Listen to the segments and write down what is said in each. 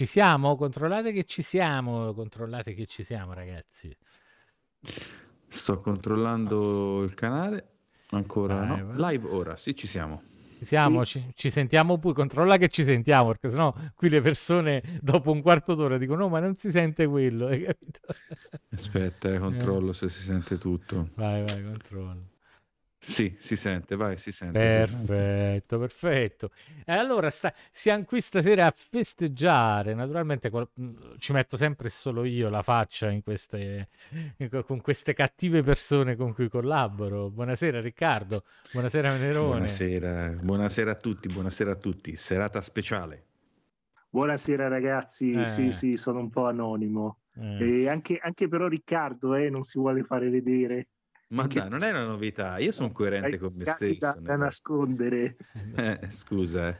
Ci siamo? Controllate che ci siamo, controllate che ci siamo, ragazzi. Sto controllando il canale. Ancora vai, no. Vai. Live ora, sì, ci siamo. Ci siamo, ci, ci, sentiamo pure. Controlla che ci sentiamo, perché sennò qui le persone dopo un quarto d'ora dicono: No, ma non si sente quello. Hai capito? Aspetta, eh, controllo eh. se si sente tutto. Vai, vai, controllo. Sì, si sente, vai, si sente. Perfetto, si sente. perfetto. E allora sta, siamo qui stasera a festeggiare. Naturalmente ci metto sempre solo io la faccia in queste, con queste cattive persone con cui collaboro. Buonasera Riccardo, buonasera Venerone. Buonasera, buonasera a tutti, buonasera a tutti. Serata speciale. Buonasera ragazzi, eh. sì sì, sono un po' anonimo. Eh. Anche, anche, però Riccardo eh, non si vuole fare vedere. Ma dai, non è una novità, io sono coerente con me stesso. Da, da nascondere. Eh, scusa. Eh.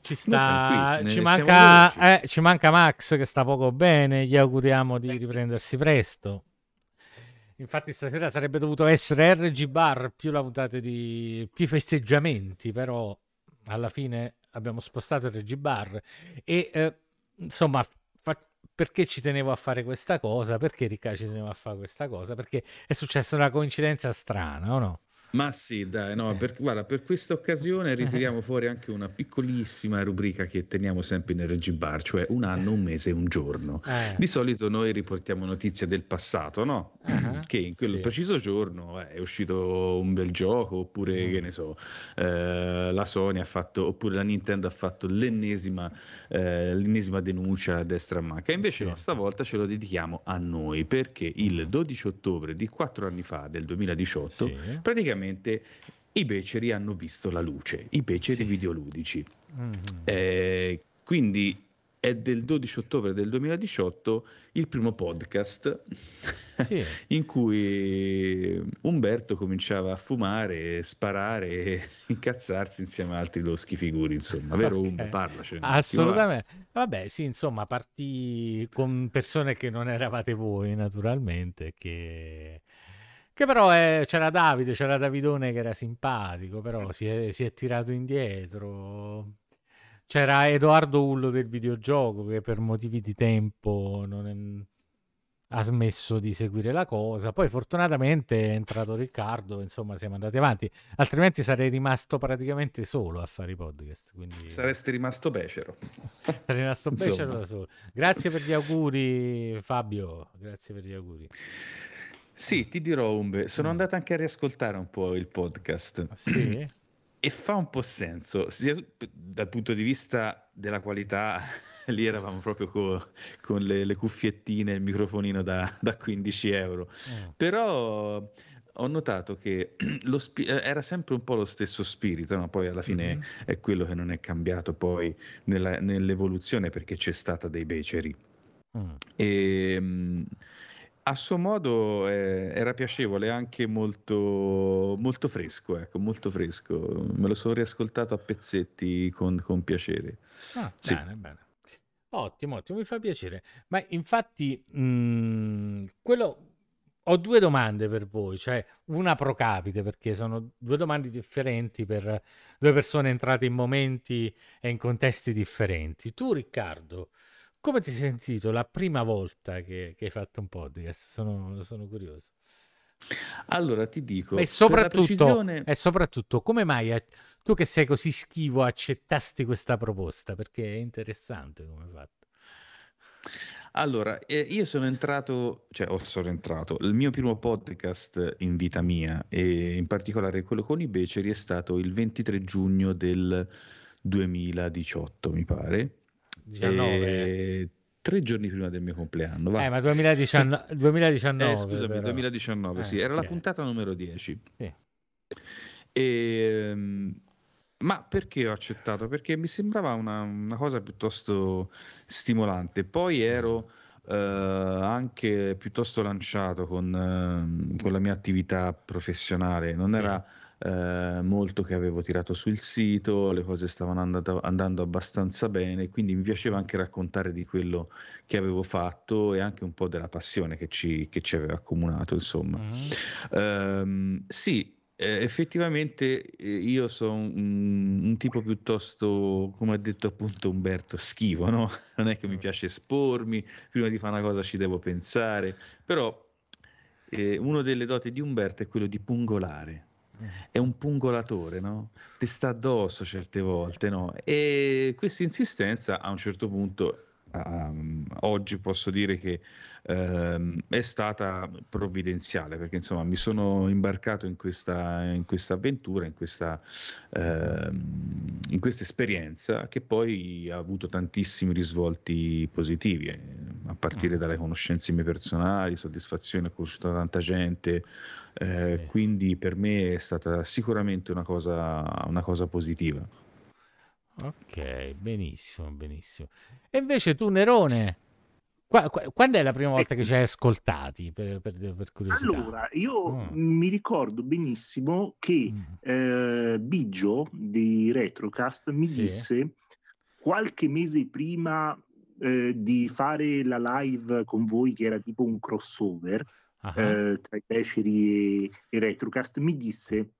Ci, sta, qui, ci, manca, eh, ci manca Max che sta poco bene, gli auguriamo di riprendersi presto. Infatti stasera sarebbe dovuto essere RG Bar più la puntata di più festeggiamenti, però alla fine abbiamo spostato RG Bar e eh, insomma perché ci tenevo a fare questa cosa? Perché Riccardo ci tenevo a fare questa cosa? Perché è successa una coincidenza strana, o no? Ma sì, dai, no, eh. per, guarda, per questa occasione ritiriamo fuori anche una piccolissima rubrica che teniamo sempre in RG Bar, cioè un anno, un mese, un giorno. Eh. Di solito noi riportiamo notizie del passato, no? Uh-huh. Che in quel sì. preciso giorno eh, è uscito un bel gioco, oppure, mm. che ne so, eh, la Sony ha fatto, oppure la Nintendo ha fatto l'ennesima, eh, l'ennesima denuncia a destra a manca. Invece sì. no, stavolta ce lo dedichiamo a noi, perché il 12 ottobre di quattro anni fa, del 2018, sì. praticamente praticamente i beceri hanno visto la luce, i beceri sì. videoludici. Mm-hmm. Eh, quindi è del 12 ottobre del 2018 il primo podcast sì. in cui Umberto cominciava a fumare, sparare e incazzarsi insieme a altri loschi figuri, insomma, vero okay. Umberto? Parlacene. Assolutamente. Vabbè, sì, insomma, partì con persone che non eravate voi, naturalmente, che che però è, c'era Davide, c'era Davidone che era simpatico, però si è, si è tirato indietro. C'era Edoardo Ullo del videogioco che per motivi di tempo non è, ha smesso di seguire la cosa. Poi fortunatamente è entrato Riccardo, insomma siamo andati avanti, altrimenti sarei rimasto praticamente solo a fare i podcast. Quindi... Saresti rimasto becero. Sarei rimasto becero da solo. Grazie per gli auguri Fabio, grazie per gli auguri. Sì, ti dirò, Umbe, sono mm. andato anche a riascoltare un po' il podcast. Ah, sì? E fa un po' senso, sia dal punto di vista della qualità, lì eravamo proprio co- con le, le, cuffiettine e il microfonino da, da 15 euro, mm. però ho notato che spi- eh, era sempre un po' lo stesso spirito, no? poi alla fine mm-hmm. è quello che non è cambiato poi nella, nell'evoluzione perché c'è stata dei beceri. Mm. E, ehm, a suo modo eh, era piacevole, anche molto, molto fresco, ecco, molto fresco. Me lo sono riascoltato a pezzetti con, con piacere. Ah, sì. bene, bene. Ottimo, ottimo, mi fa piacere. Ma infatti, mh, mm, quello... Ho due domande per voi, cioè una pro capite, perché sono due domande differenti per due persone entrate in momenti e in contesti differenti. Tu, Riccardo, come ti sei sentito la prima volta che, che hai fatto un podcast? Sono, sono curioso. Allora ti dico, e soprattutto, precisione... e soprattutto come mai tu che sei così schivo accettasti questa proposta? Perché è interessante come fatto. Allora, eh, io sono entrato, cioè oh, sono entrato, il mio primo podcast in vita mia e in particolare quello con i beceri è stato il 23 giugno del 2018, mi pare 19. E... Tre giorni prima del mio compleanno. Va. Eh, ma 2019. 2019 eh, scusami, però. 2019, eh, sì, era okay. la puntata numero 10. Sì. E, ehm, ma perché ho accettato? Perché mi sembrava una, una cosa piuttosto stimolante. Poi ero eh, anche piuttosto lanciato con, eh, con, la mia attività professionale. Non sì. era eh, molto che avevo tirato sul sito, le cose stavano andato, andando abbastanza bene, quindi mi piaceva anche raccontare di quello che avevo fatto e anche un po' della passione che ci, che ci aveva accomunato, insomma. Mm-hmm. Um, sì, effettivamente eh, io sono un, un, tipo piuttosto, come ha detto appunto Umberto, schivo, no? Non è che mi mm. piace espormi, prima di fare una cosa ci devo pensare, però eh, una delle doti di Umberto è quello di pungolare. È un pungolatore, no? Ti sta addosso certe volte, no? E questa insistenza a un certo punto Um, oggi posso dire che um, è stata provvidenziale perché insomma mi sono imbarcato in questa, in questa avventura, in questa, uh, in questa, esperienza che poi ha avuto tantissimi risvolti positivi, eh, a partire dalle conoscenze mie personali, soddisfazione, ho conosciuto tanta gente, eh, sì. quindi per me è stata sicuramente una cosa, una cosa positiva. Ok, benissimo, benissimo. E invece tu, Nerone, qua, qua, quando è la prima volta che ci hai ascoltati? Per, per, per curiosità. Allora, io oh. mi ricordo benissimo che mm. eh, Biggio di Retrocast mi sì. disse qualche mese prima eh, di fare la live con voi, che era tipo un crossover uh-huh. eh, tra i Beceri e, e Retrocast, mi disse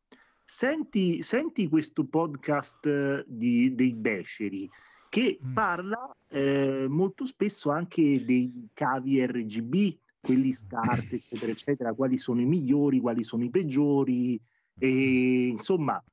Senti, senti questo podcast eh, di, dei beceri che mm. parla eh, molto spesso anche dei cavi RGB, quelli SCART, eccetera, eccetera, quali sono i migliori, quali sono i peggiori. E, insomma,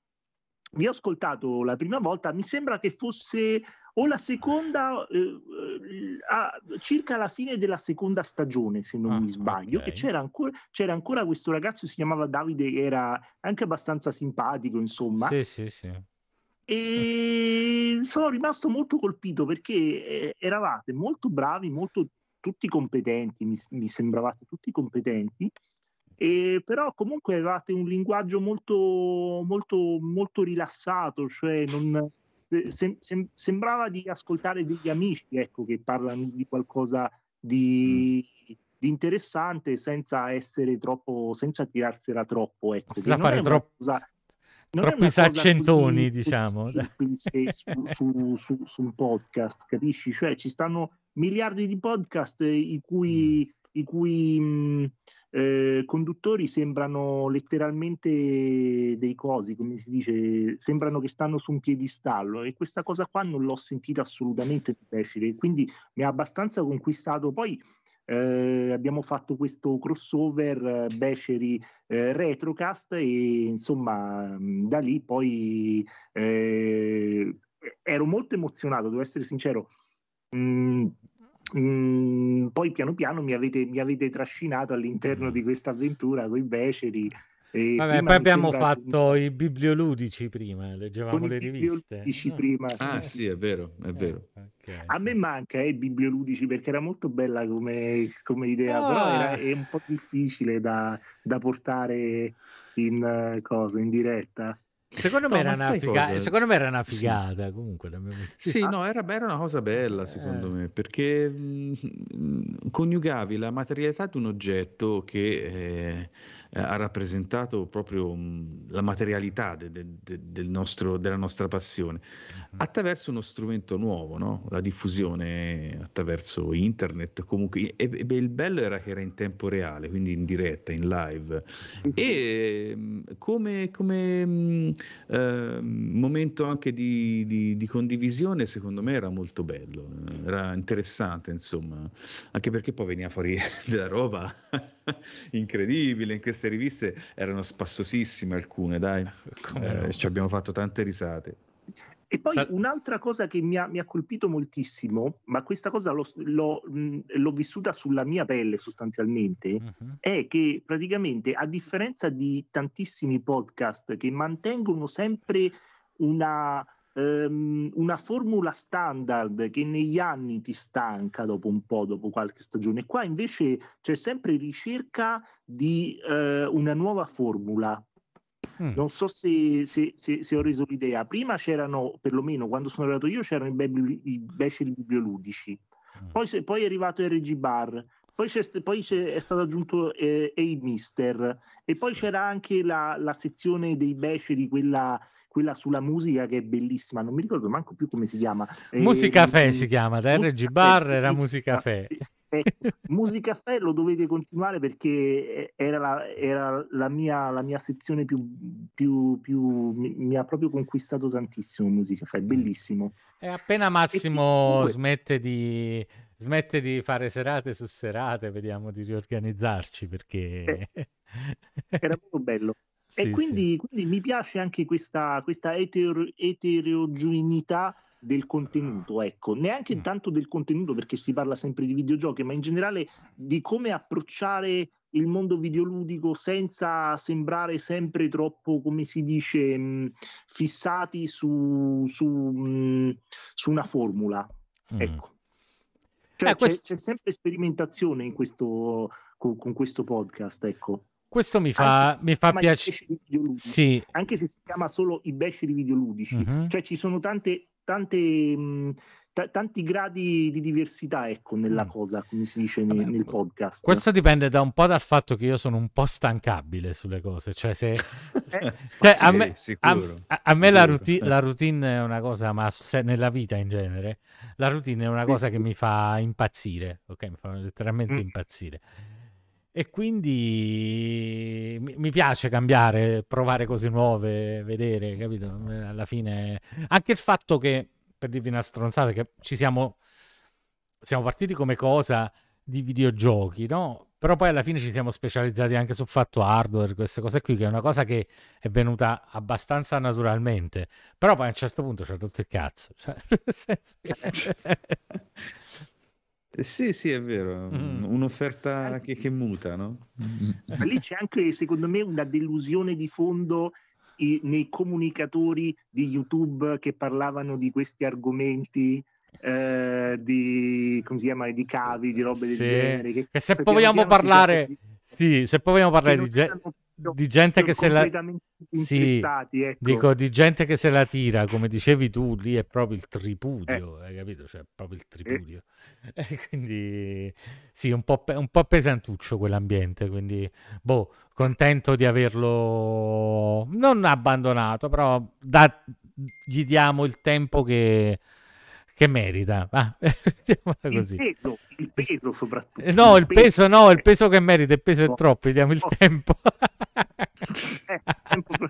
vi ho ascoltato la prima volta, mi sembra che fosse o la seconda, eh, eh, a, circa la fine della seconda stagione, se non ah, mi sbaglio, okay. che c'era ancora, c'era ancora questo ragazzo, si chiamava Davide, che era anche abbastanza simpatico, insomma. Sì, sì, sì. E sono rimasto molto colpito perché eh, eravate molto bravi, molto tutti competenti, mi, mi sembravate tutti competenti, e però comunque avevate un linguaggio molto, molto, molto rilassato, cioè non, sem- sem- sembrava di ascoltare degli amici ecco, che parlano di qualcosa di, mm. di interessante senza essere troppo, senza tirarsela troppo. Ecco, senza fare troppo. Cosa, troppi saccentoni, diciamo. Su, su, su, su, un podcast, capisci? Cioè ci stanno miliardi di podcast i cui, mm. I cui mh, eh, conduttori sembrano letteralmente dei cosi, come si dice, sembrano che stanno su un piedistallo e questa cosa qua non l'ho sentita assolutamente facile, quindi mi ha abbastanza conquistato. Poi eh, abbiamo fatto questo crossover eh, Beceri eh, Retrocast e insomma da lì poi eh, ero molto emozionato, devo essere sincero. Mm, Mm, poi piano piano mi avete, mi avete trascinato all'interno di questa avventura con i beceri. E Vabbè, poi abbiamo fatto che... i biblioludici prima, leggevamo le riviste. Biblioludici no? prima, sì, ah, sì, è vero, è vero. Okay, A sì. me manca eh, i biblioludici perché era molto bella come, come idea, oh. però era, è un po' difficile da, da portare in, uh, cosa, in diretta. Secondo, no, me era una figa- secondo me era una figata sì. comunque. Sì, no, era, era, una cosa bella secondo eh. me perché mh, mm, coniugavi la materialità di un oggetto che eh, eh, ha rappresentato proprio mh, mm, la materialità de, de, de, del nostro, della nostra passione uh-huh. attraverso uno strumento nuovo, no? la diffusione attraverso internet. Comunque, e, e il bello era che era in tempo reale, quindi in diretta, in live. Sì. E mh, mm, come, come mh, eh, momento anche di, di, di, condivisione, secondo me era molto bello, era interessante, insomma, anche perché poi veniva fuori della roba incredibile in queste riviste erano spassosissime alcune, dai. Eh, ci abbiamo fatto tante risate. E poi Sal- un'altra cosa che mi ha, mi ha, colpito moltissimo, ma questa cosa l'ho, l'ho, mh, l'ho vissuta sulla mia pelle sostanzialmente, uh-huh. è che praticamente a differenza di tantissimi podcast che mantengono sempre una, um, una formula standard che negli anni ti stanca dopo un po', dopo qualche stagione. Qua invece c'è sempre ricerca di uh, una nuova formula. Mm. Non so se, se, se, se, ho reso l'idea. Prima c'erano, perlomeno quando sono arrivato io, c'erano i, be- i beceri biblioludici. Mm. Poi, poi, è arrivato RG Bar, poi, poi è stato aggiunto eh, Hey Mister e poi c'era anche la, la, sezione dei beceri, quella, quella, sulla musica che è bellissima, non mi ricordo manco più come si chiama. Musica eh, Fe si chiama, da RG Bar era Musica Fe. Eh, Musicaffè lo dovete continuare perché era la, era la, mia, la mia, sezione più, più, più mi, mi, ha proprio conquistato tantissimo Musicaffè, bellissimo. E appena Massimo comunque... smette, di, smette di fare serate su serate, vediamo di riorganizzarci perché... Eh, era proprio bello. Sì, e quindi, sì. quindi, mi piace anche questa, questa eter- eterogeneità del contenuto, ecco, neanche mm. tanto del contenuto perché si parla sempre di videogiochi, ma in generale di come approcciare il mondo videoludico senza sembrare sempre troppo, come si dice, mh, mm, fissati su, su, mh, mm, su, una formula. Mm. Ecco. Cioè, eh, questo... c'è, c'è, sempre sperimentazione in questo, con, con questo podcast, ecco. Questo mi fa, mi fa piacere. Sì. Anche se si chiama solo i beceri videoludici, uh-huh. cioè ci sono tante tante, mh, t- tanti gradi di diversità ecco, nella mm. cosa, come si dice Vabbè, nel, podcast. Questo dipende da un po' dal fatto che io sono un po' stancabile sulle cose, cioè se... eh, cioè, a me, sicuro, a, a me la, routine, la, routine, è una cosa, ma se, nella vita in genere, la routine è una cosa che mi fa impazzire, ok? Mi fa letteralmente mm. impazzire. E quindi mi piace cambiare, provare cose nuove, vedere, capito? Alla fine, anche il fatto che, per dirvi una stronzata, che ci siamo, siamo partiti come cosa di videogiochi, no? Però poi alla fine ci siamo specializzati anche sul fatto hardware, queste cose qui, che è una cosa che è venuta abbastanza naturalmente. Però poi a un certo punto c'è tutto il cazzo. Cioè. Eh, sì, sì, è vero, mm. un'offerta che, che, muta, no? Ma lì c'è anche, secondo me, una delusione di fondo i, nei comunicatori di YouTube che parlavano di questi argomenti. Eh, di come si chiama di cavi di robe del genere che, che se poi vogliamo parlare sì se poi vogliamo parlare di gente di gente che se la sì, ecco. dico di gente che se la tira come dicevi tu lì è proprio il tripudio eh. hai capito cioè proprio il tripudio eh. quindi sì un po', pe- un po' pesantuccio quell'ambiente quindi boh contento di averlo non abbandonato però da- gli diamo il tempo che che merita. Ah, così. Il peso, il peso soprattutto. Eh, no, il, il peso, peso, no, il peso che merita, il peso no. è troppo, gli diamo il no. tempo. eh, tempo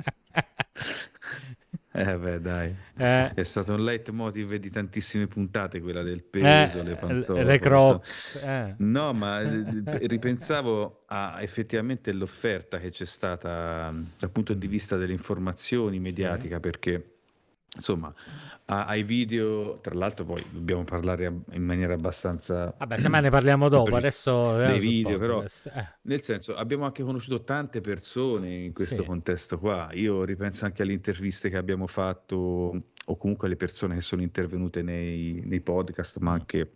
Eh beh, dai, eh. è stato un leitmotiv di tantissime puntate quella del peso, eh, le pantofole. Le crocs. Eh. No, ma eh, ripensavo a effettivamente l'offerta che c'è stata dal punto di vista delle informazioni mediatica, sì. perché insomma ai video, tra l'altro poi dobbiamo parlare in maniera abbastanza... Vabbè, se mai ne parliamo dopo, adesso... Dei video, però, eh. nel senso, abbiamo anche conosciuto tante persone in questo sì. contesto qua. Io ripenso anche alle interviste che abbiamo fatto, o comunque alle persone che sono intervenute nei, nei podcast, ma anche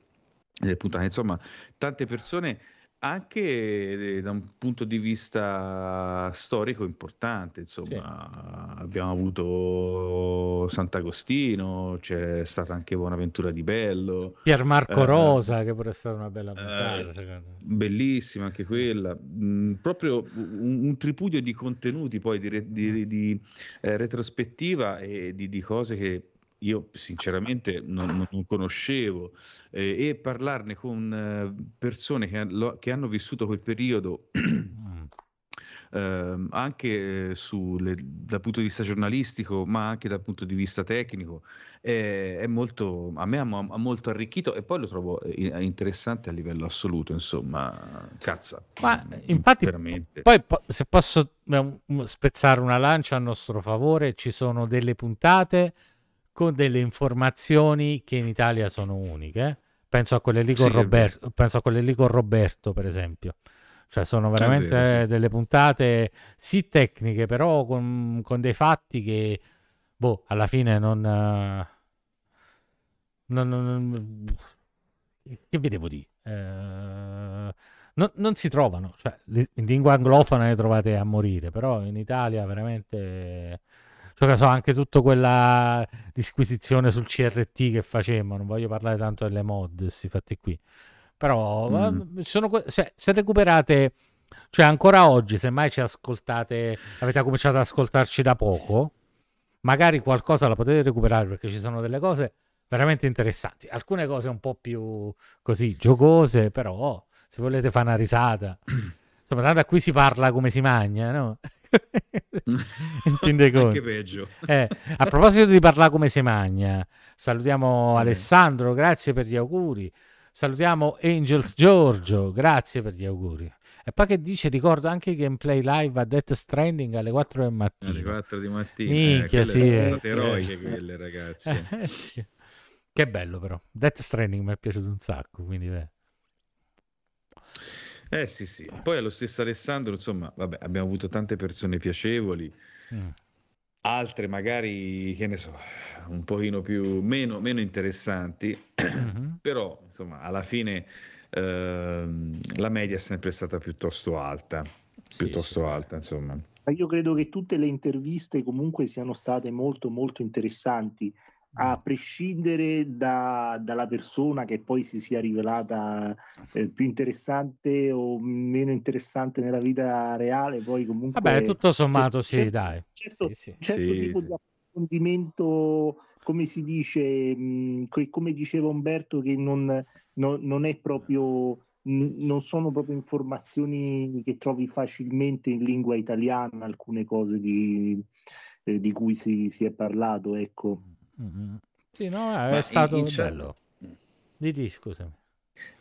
nelle puntate. Insomma, tante persone anche eh, da un punto di vista storico importante, insomma, sì. Abbiamo avuto Sant'Agostino, c'è stata anche Buonaventura di Bello, Piermarco eh, Rosa, che pure è stata una bella puntata, eh, bellissima anche quella, mm, proprio un, un, tripudio di contenuti poi di, di, di eh, retrospettiva e di, di cose che io sinceramente non, non conoscevo. Eh, e parlarne con eh, persone che, lo, che, hanno vissuto quel periodo eh, anche sulle, dal punto di vista giornalistico ma anche dal punto di vista tecnico è, è molto, a me ha, ha, molto arricchito e poi lo trovo eh, interessante a livello assoluto insomma cazza ma infatti veramente. poi se posso spezzare una lancia a nostro favore ci sono delle puntate con delle informazioni che in Italia sono uniche. Penso a quelle lì con, sì, Roberto, penso a quelle lì con Roberto, per esempio. Cioè, sono veramente vero, sì. delle puntate sì tecniche, però con, con, dei fatti che, boh, alla fine non, non, non che vi devo dire? Eh, non, non, si trovano, cioè, in lingua anglofona ne trovate a morire, però in Italia veramente cioè so, anche tutta quella disquisizione sul CRT che facevano, non voglio parlare tanto delle mod, questi fatti qui. Però mm. sono, se, se recuperate, cioè ancora oggi, se mai ci ascoltate, avete cominciato ad ascoltarci da poco, magari qualcosa la potete recuperare perché ci sono delle cose veramente interessanti. Alcune cose un po' più così giocose, però se volete fare una risata. Insomma, tanto a qui si parla come si mangia, no? Anche peggio. Eh, a proposito di parlare come si mangia, salutiamo Alessandro, grazie per gli auguri. Salutiamo Angels Giorgio, grazie per gli auguri. E poi che dice, ricordo anche i gameplay live a Death Stranding alle 4 del mattino. Alle 4 di mattina. Minchia, eh, sì. Sono state eroiche quelle, ragazzi. Eh, sì. Che bello però. Death Stranding mi è piaciuto un sacco, quindi... Beh. Eh sì, sì. Poi allo stesso Alessandro, insomma, vabbè, abbiamo avuto tante persone piacevoli, mm. Altre magari, che ne so, un pochino più, meno, meno interessanti, mm-hmm. però, insomma, alla fine eh, la media è sempre stata piuttosto alta, piuttosto sì, alta, insomma. Io credo che tutte le interviste comunque siano state molto, molto interessanti a prescindere da, dalla persona che poi si sia rivelata eh, più interessante o meno interessante nella vita reale, poi comunque... Vabbè, tutto sommato sì, certo, dai. Certo, sì, sì. certo sì. tipo di approfondimento, come si dice, mh, come diceva Umberto, che non, non, non è proprio non sono proprio informazioni che trovi facilmente in lingua italiana, alcune cose di, eh, di cui si, si, è parlato, ecco. Mm-hmm. Sì, no, è Ma stato in, in bello. Chat... Didi, scusami.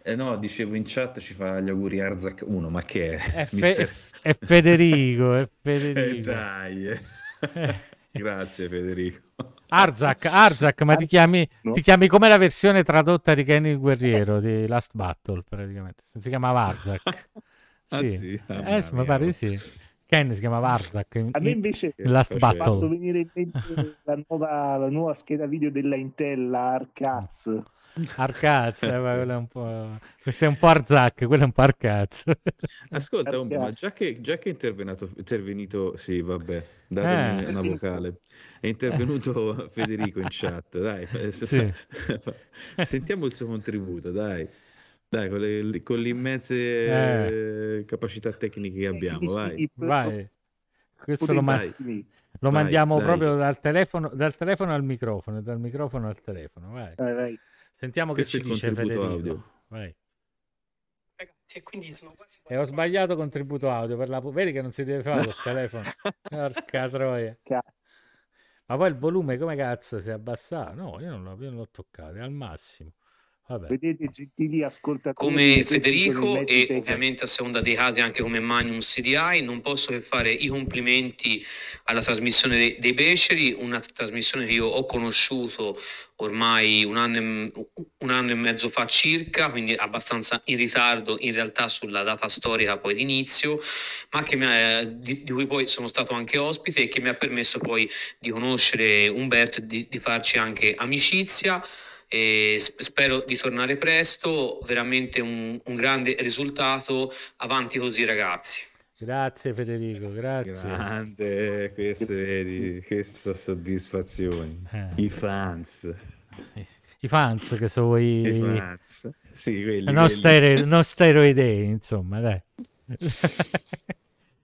Eh no, dicevo in chat ci fa gli auguri Arzak 1, ma che è? È, fe- è Federico, è Federico. Eh, dai. Eh. Grazie Federico. Arzak, Arzak, ma ti chiami, no. ti chiami come la versione tradotta di Kenny il Guerriero di Last Battle, praticamente. Si chiamava Arzak. Sì, ah, sì? Ah, eh, mi pare sì. Ken si chiamava Arzak. A me invece Last Battle. ha fatto venire in mente la nuova, la nuova scheda video della Intel, Arcaz. Arcaz, eh, quello è un po'... questo è un po' Arzak, quello è un po' Arcaz. Ascolta, Arcaz. ma già che, già che è intervenuto, intervenuto, sì, vabbè, datemi eh. una vocale. È intervenuto Federico in chat, dai, sì. sentiamo il suo contributo, dai. Dai, con le, con le immense eh. capacità tecniche che abbiamo, vai. Vai. Questo lo, man- lo vai, mandiamo dai. proprio dal telefono, dal telefono al microfono, dal microfono al telefono, vai. vai, vai. Sentiamo Questo che ci dice Federico. Audio. Vai. e quindi sono quasi... E ho sbagliato contributo audio per la... Vedi che non si deve fare col telefono. Porca troia. Ma poi il volume come cazzo si è abbassato? No, io non l'ho, io non l'ho toccato, è al massimo. Vabbè. Vedete, gentili ascoltatori. Come Federico e ovviamente a seconda dei casi anche come Magnum CDI, non posso che fare i complimenti alla trasmissione dei, dei Beceri, una trasmissione che io ho conosciuto ormai un anno, e, un anno e mezzo fa circa, quindi abbastanza in ritardo in realtà sulla data storica poi d'inizio, ma che mi ha, di, di, cui poi sono stato anche ospite e che mi ha permesso poi di conoscere Umberto e di, di farci anche amicizia e spero di tornare presto, veramente un, un grande risultato, avanti così ragazzi. Grazie Federico, grazie. Grande, queste, vedi, queste soddisfazioni. Eh. I fans. I fans che sono i... I fans. Sì, quelli, non, stero, non steroidei, insomma, dai.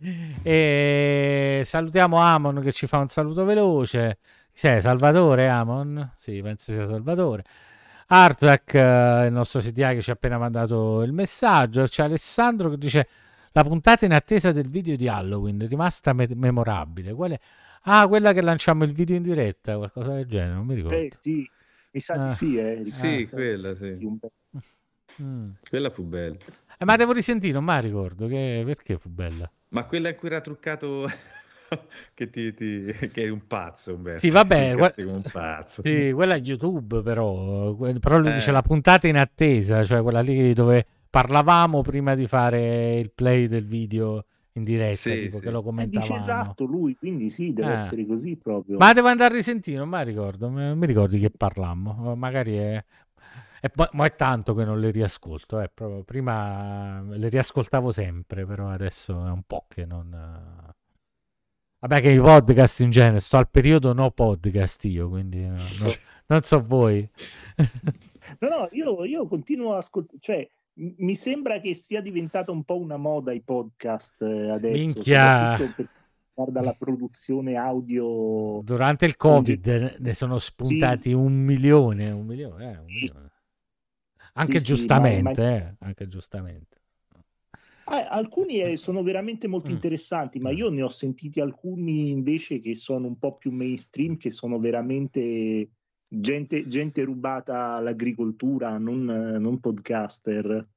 e salutiamo Amon che ci fa un saluto veloce. Sei Salvatore Amon? Sì, penso sia Salvatore. Arzak, eh, il nostro CTA che ci ha appena mandato il messaggio. C'è Alessandro che dice la puntata in attesa del video di Halloween, rimasta me- memorabile. Quale... Ah, quella che lanciamo il video in diretta, qualcosa del genere, non mi ricordo. Eh sì, mi sa ah. di sì. Eh. Sì, ah, quella sì. sì mm. Quella fu bella. Eh, ma devo risentire, non mi ricordo che... perché fu bella. Ma quella in cui era truccato che, ti, ti, che è un pazzo Umberto. Sì, vabbè, gua- un pazzo. Sì, quella è YouTube però, però lui eh. dice la puntata in attesa, cioè quella lì dove parlavamo prima di fare il play del video in diretta, sì, tipo sì. che lo commentavamo. Eh, esatto, lui, quindi sì, deve eh. essere così proprio. Ma devo andare a risentire, non mi ricordo, non mi ricordi che parlammo, magari è... è... ma è tanto che non le riascolto, eh, prima le riascoltavo sempre, però adesso è un po' che non... Vabbè che i podcast in genere, sto al periodo no podcast io, quindi no, no, non so voi. no, no, io, io continuo a ascoltare, cioè mi sembra che sia diventata un po' una moda i podcast eh, adesso. Minchia! Per, riguarda la produzione audio. Durante il Covid ne sono spuntati sì. un milione, un milione, eh, un milione. Anche, sì, giustamente, sì, ma... Eh, anche giustamente. Eh, alcuni sono veramente molto mm. interessanti, ma mm. io ne ho sentiti alcuni invece che sono un po' più mainstream, che sono veramente gente, gente rubata all'agricoltura, non, non podcaster.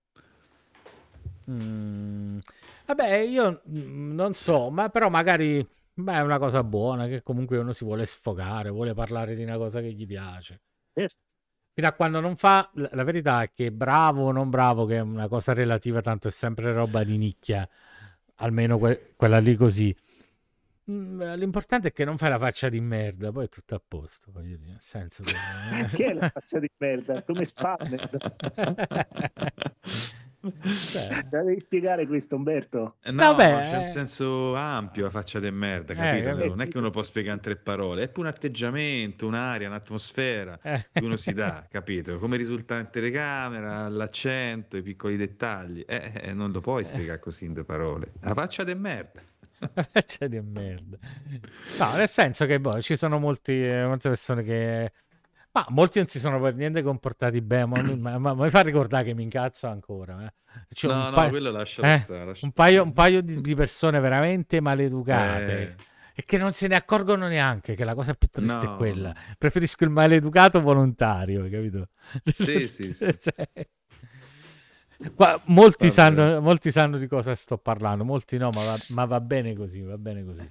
Mm. Vabbè, io mm, non so, ma però magari beh, è una cosa buona che comunque uno si vuole sfogare, vuole parlare di una cosa che gli piace. Certo. Fino a quando non fa, la verità è che bravo o non bravo, che è una cosa relativa, tanto è sempre roba di nicchia, almeno que- quella lì così. Mm, l'importante è che non fai la faccia di merda, poi è tutto a posto, voglio dire, nel senso che... che è la faccia di merda? Come spam? Cioè. Devi spiegare questo, Umberto. Eh, no, Vabbè, c'è un senso ampio la faccia di merda, capito? Eh, non sì. è che uno può spiegare in tre parole, è più un atteggiamento, un'aria, un'atmosfera eh. che uno si dà, capito? Come risulta in telecamera, l'accento, i piccoli dettagli. Eh, eh non lo puoi spiegare così in due parole. La faccia di merda. La faccia di merda. No, nel senso che boh, ci sono molti, molte persone che ma molti non si sono per niente comportati bene, ma, ma, ma, ma mi fa ricordare che mi incazzo ancora. Eh. Cioè, no, no, paio, quello lascia eh, stare. Lascia un, paio, un paio di, di, persone veramente maleducate. Eh. E che non se ne accorgono neanche che la cosa più triste no. è quella. Preferisco il maleducato volontario, capito? Sì, sì, sì. cioè... Qua, molti, sanno, molti, sanno, di cosa sto parlando, molti no, ma va, ma va bene così, va bene così.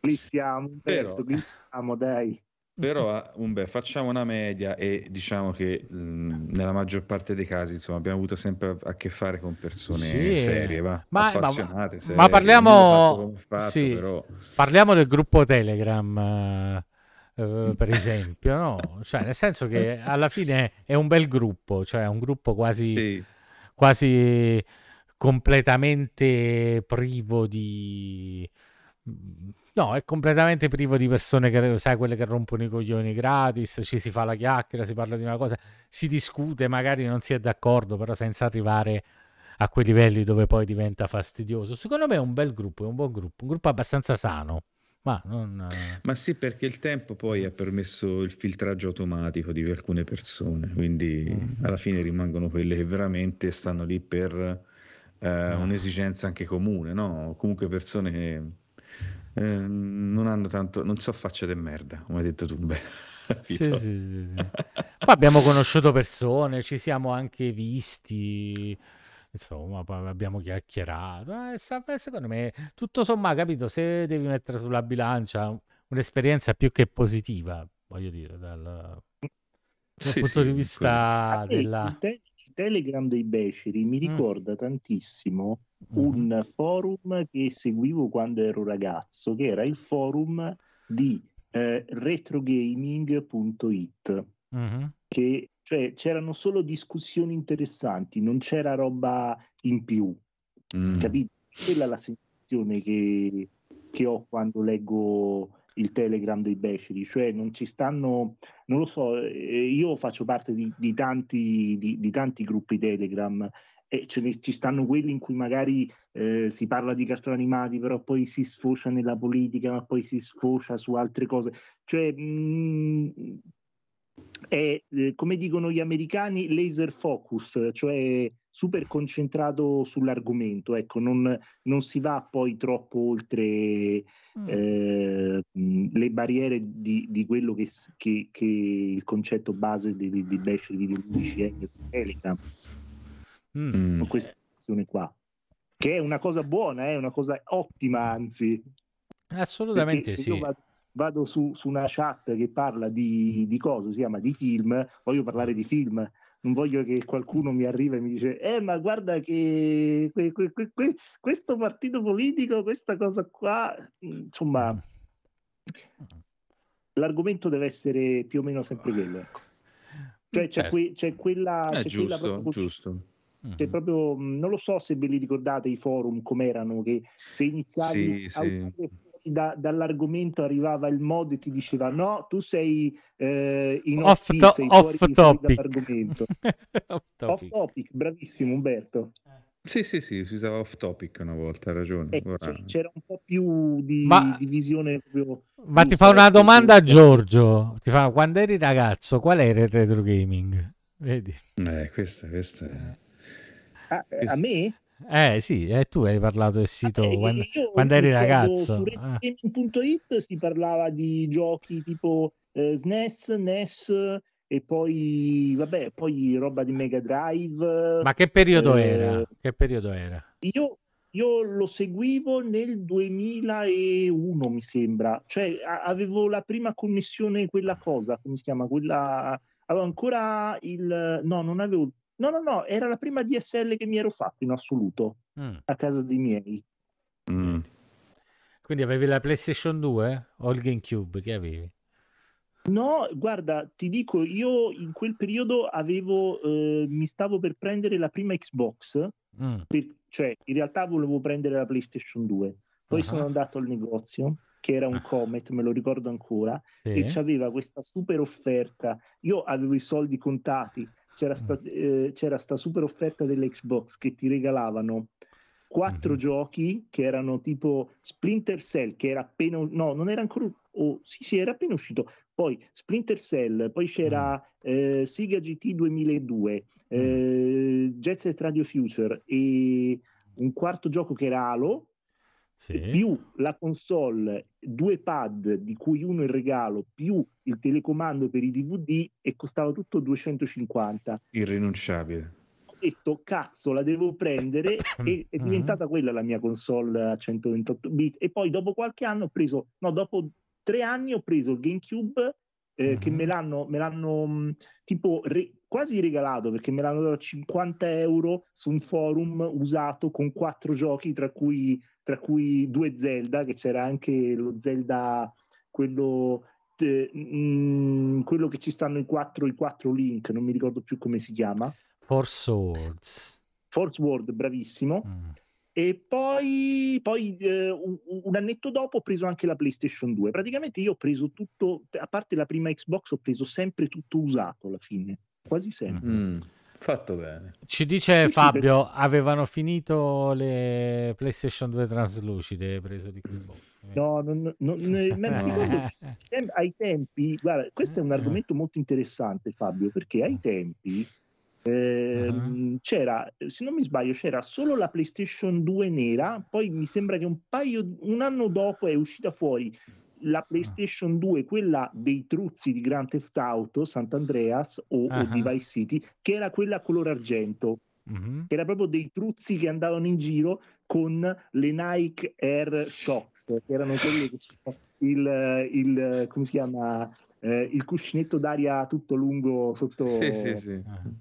Qui siamo, Umberto, qui siamo, dai. Però, Umbe, facciamo una media e diciamo che mh, nella maggior parte dei casi insomma, abbiamo avuto sempre a che fare con persone sì. serie, va? Ma, appassionate. Ma, serie, ma parliamo, fatto, sì, però... parliamo del gruppo Telegram. Uh, per esempio, no? Cioè, nel senso che alla fine è un bel gruppo, cioè un gruppo quasi, sì. quasi completamente privo di No, è completamente privo di persone che, sai, quelle che rompono i coglioni gratis, ci si fa la chiacchiera, si parla di una cosa, si discute, magari non si è d'accordo, però senza arrivare a quei livelli dove poi diventa fastidioso. Secondo me è un bel gruppo, è un buon gruppo, un gruppo abbastanza sano. Ma, non... ma sì, perché il tempo poi ha permesso il filtraggio automatico di alcune persone, quindi mm. alla fine rimangono quelle che veramente stanno lì per eh, mm. un'esigenza anche comune, no? Comunque persone che eh, non hanno tanto, non so facce di merda, come hai detto tu. Beh, sì, sì, sì, Poi abbiamo conosciuto persone, ci siamo anche visti, insomma, poi abbiamo chiacchierato. Eh, secondo me, tutto sommato, capito, se devi mettere sulla bilancia un'esperienza più che positiva, voglio dire, dal, dal punto di vista della... Telegram dei Beceri mi mm. ricorda mm. tantissimo un mm-hmm. forum che seguivo quando ero ragazzo, che era il forum di eh, retrogaming.it, mm-hmm. che cioè c'erano solo discussioni interessanti, non c'era roba in più, mm. capito? Quella è la sensazione che, che ho quando leggo il Telegram dei beceri, cioè non ci stanno, non lo so, eh, io faccio parte di, di, tanti, di, di tanti, gruppi Telegram e ne, ci stanno quelli in cui magari eh, si parla di cartoni animati, però poi si sfocia nella politica, ma poi si sfocia su altre cose. Cioè, mh, mm, è, eh, come dicono gli americani, laser focus, cioè super concentrato sull'argomento, ecco, non, non si va poi troppo oltre mm. eh, le barriere di, di quello che, che, che, il concetto base di, di Bash Video Ludici è Telegram. Mm. Con questa questione qua, che è una cosa buona, è una cosa ottima, anzi. Assolutamente sì. Vado, vado su, su, una chat che parla di, di cosa si chiama di film, voglio parlare di film non voglio che qualcuno mi arriva e mi dice eh ma guarda che que, que, que, questo partito politico questa cosa qua insomma l'argomento deve essere più o meno sempre quello ecco. cioè c'è, certo. que, c'è quella, è c'è giusto, quella proprio, giusto. Cioè, proprio, non lo so se ve li ricordate i forum com'erano, che se iniziavi sì, a sì da, dall'argomento arrivava il mod e ti diceva no, tu sei eh, in off, to- sei off fuori, topic. Fuori off, topic. off topic, bravissimo Umberto. Sì, sì, sì, si usava off topic una volta, hai ragione. Eh, Ora... sì, c'era un po' più di, ma, di visione proprio. Ma ti fa una domanda a Giorgio, ti fa, quando eri ragazzo qual era il retro gaming? Vedi? Eh, questa, questa è... Ah, a me? Eh sì, eh, tu hai parlato del sito ah, quando, quando eri ragazzo. Su ah. retrogaming.it si parlava di giochi tipo eh, SNES, NES e poi vabbè, poi roba di Mega Drive. Ma che periodo eh, era? Che periodo era? Io, io lo seguivo nel 2001, mi sembra. Cioè, avevo la prima connessione, quella cosa, come si chiama? Quella avevo ancora il no, non avevo No, no, no, era la prima DSL che mi ero fatto in assoluto mm. a casa dei miei. Mm. Quindi avevi la PlayStation 2 o il GameCube che avevi? No, guarda, ti dico, io in quel periodo avevo, eh, mi stavo per prendere la prima Xbox, mm. per, cioè in realtà volevo prendere la PlayStation 2, poi uh-huh. sono andato al negozio, che era un ah. Comet, me lo ricordo ancora, sì. e c'aveva questa super offerta, io avevo i soldi contati, c'era sta, mm. eh, c'era sta super offerta dell'Xbox che ti regalavano quattro mm-hmm. giochi che erano tipo Splinter Cell, che era appena, no, non era ancora, oh, sì, sì, era appena uscito. Poi Splinter Cell, poi c'era mm. eh, Siga GT 2002, mm. eh, Jet Set Radio Future e un quarto gioco che era Halo, sì. più la console, due pad di cui uno in regalo, più il telecomando per i DVD e costava tutto 250. Irrinunciabile detto cazzo la devo prendere e è mhm. diventata quella la mia console a 128 bit e poi dopo qualche anno ho preso no dopo tre anni ho preso il GameCube eh, uh-huh. che mhm. me l'hanno, me l'hanno mh, tipo re- quasi regalato perché me l'hanno dato a 50 euro su un forum usato con quattro giochi tra cui, tra cui due Zelda che c'era anche lo Zelda quello mm, quello che ci stanno i quattro, i quattro link non mi ricordo più come si chiama Force Words. Force Word, bravissimo. Mm. E poi, poi eh, un, un, annetto dopo ho preso anche la PlayStation 2. Praticamente io ho preso tutto, a parte la prima Xbox, ho preso sempre tutto usato alla fine, quasi sempre. Mm. Fatto bene. Ci dice sì, Fabio, sì, avevano finito le PlayStation 2 traslucide, preso di Xbox. No, non, non, non ricordo, ai tempi, guarda, questo è un argomento molto interessante Fabio, perché ai tempi eh, uh-huh. C'era, se non mi sbaglio, c'era solo la PlayStation 2 nera, poi mi sembra che un paio, un anno dopo è uscita fuori la ah. PlayStation 2, quella dei truzzi di Grand Theft Auto, Sant'Andreas o, uh-huh. o di Vice City, che era quella a color argento. Uh-huh. Che era proprio dei truzzi che andavano in giro con le Nike Air Shocks, che erano quelle che il, il come si chiama eh, il cuscinetto d'aria tutto lungo sotto. Sì, sì, sì. Uh-huh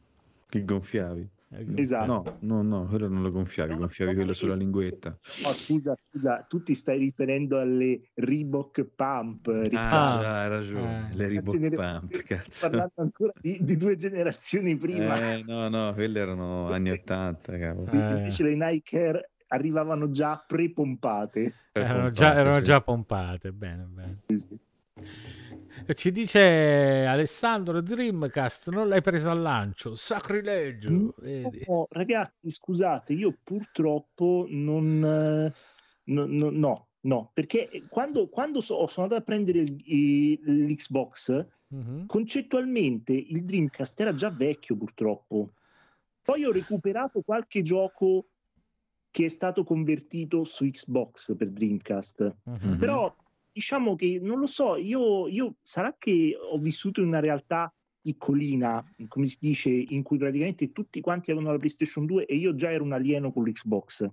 che gonfiavi? Esatto. No, no, no, quello non lo gonfiavi, no, gonfiavi quello sulla linguetta. No, scusa, scusa, tu ti stai riferendo alle Reebok Pump. Ah, già, hai ragione, eh. le Reebok genera- Pump, cazzo. Parlando ancora di, di, due generazioni prima. Eh, no, no, quelle erano anni 80, cavolo. Eh. Invece le Nike Air arrivavano già pre-pompate. Erano già, erano sì. già pompate, bene, bene. Sì, sì. Ci dice Alessandro Dreamcast, non l'hai preso al lancio, sacrilegio. No, ragazzi, scusate, io purtroppo non... no, no, no, no perché quando, quando so, sono andato a prendere il, il, l'Xbox, uh-huh. concettualmente il Dreamcast era già vecchio purtroppo. Poi ho recuperato qualche gioco che è stato convertito su Xbox per Dreamcast. Uh-huh. Però diciamo che non lo so, io, io sarà che ho vissuto in una realtà piccolina, come si dice, in cui praticamente tutti quanti avevano la PlayStation 2 e io già ero un alieno con l'Xbox.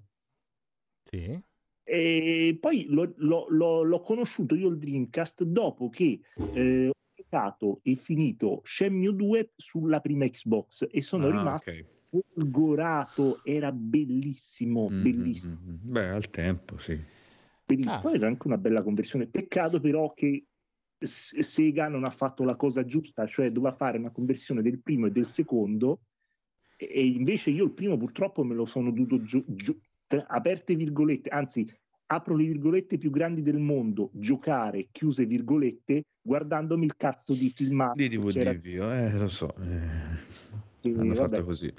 Sì. E poi l'ho, l'ho, l'ho, l'ho conosciuto io il Dreamcast dopo che eh, ho giocato e finito Shenmue 2 sulla prima Xbox e sono ah, rimasto okay. folgorato, era bellissimo, mm-hmm. bellissimo. Beh, al tempo, sì. Benissimo, ah. era anche una bella conversione. Peccato però che Sega non ha fatto la cosa giusta, cioè doveva fare una conversione del primo e del secondo, e invece io il primo purtroppo me lo sono dovuto giu- giu- aperte virgolette, anzi apro le virgolette più grandi del mondo, giocare, chiuse virgolette, guardandomi il cazzo di filmato. Di DVD, eh, lo so. Eh, hanno vabbè. fatto così.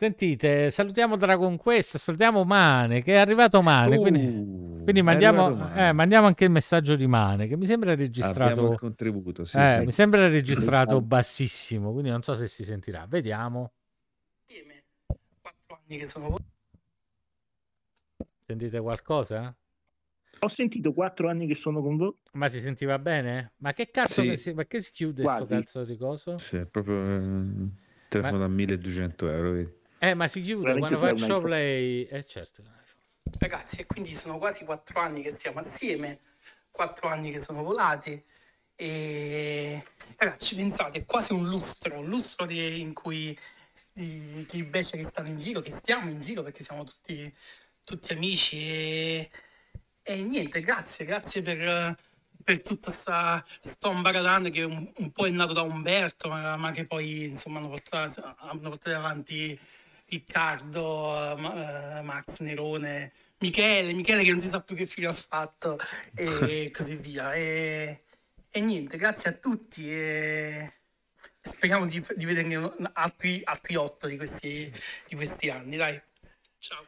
Sentite, salutiamo Dragon Quest, salutiamo Mane, che è arrivato Mane, uh, quindi, quindi mandiamo, mane. Eh, mandiamo, anche il messaggio di Mane, che mi sembra registrato... Abbiamo il contributo, sì, eh, sì. Mi sembra registrato bassissimo, quindi non so se si sentirà. Vediamo. Quattro anni che sono... Sentite qualcosa? Ho sentito quattro anni che sono con voi. Ma si sentiva bene? Ma che cazzo, sì. si... perché si chiude questo cazzo di coso? Sì, è proprio... Eh, telefono Ma... da 1200 euro, vedi? Eh, ma si chiude quando faccio play. Eh, certo. Ragazzi, e quindi sono quasi quattro anni che stiamo assieme, quattro anni che sono volati. E ragazzi, pensate, è quasi un lustro, un lustro di, in cui i, i bestia che stanno in giro, che stiamo in giro perché siamo tutti, tutti amici. E, e niente, grazie, grazie per per tutta questa Baradane che un, un, po' è nato da Umberto, ma, ma che poi insomma hanno portato, hanno portato avanti Riccardo, uh, Max Nerone, Michele, Michele che non si sa più che fine ha fatto e così via. E, e, niente, grazie a tutti e speriamo di, di vederne altri, altri otto di questi, di questi anni. Dai, ciao.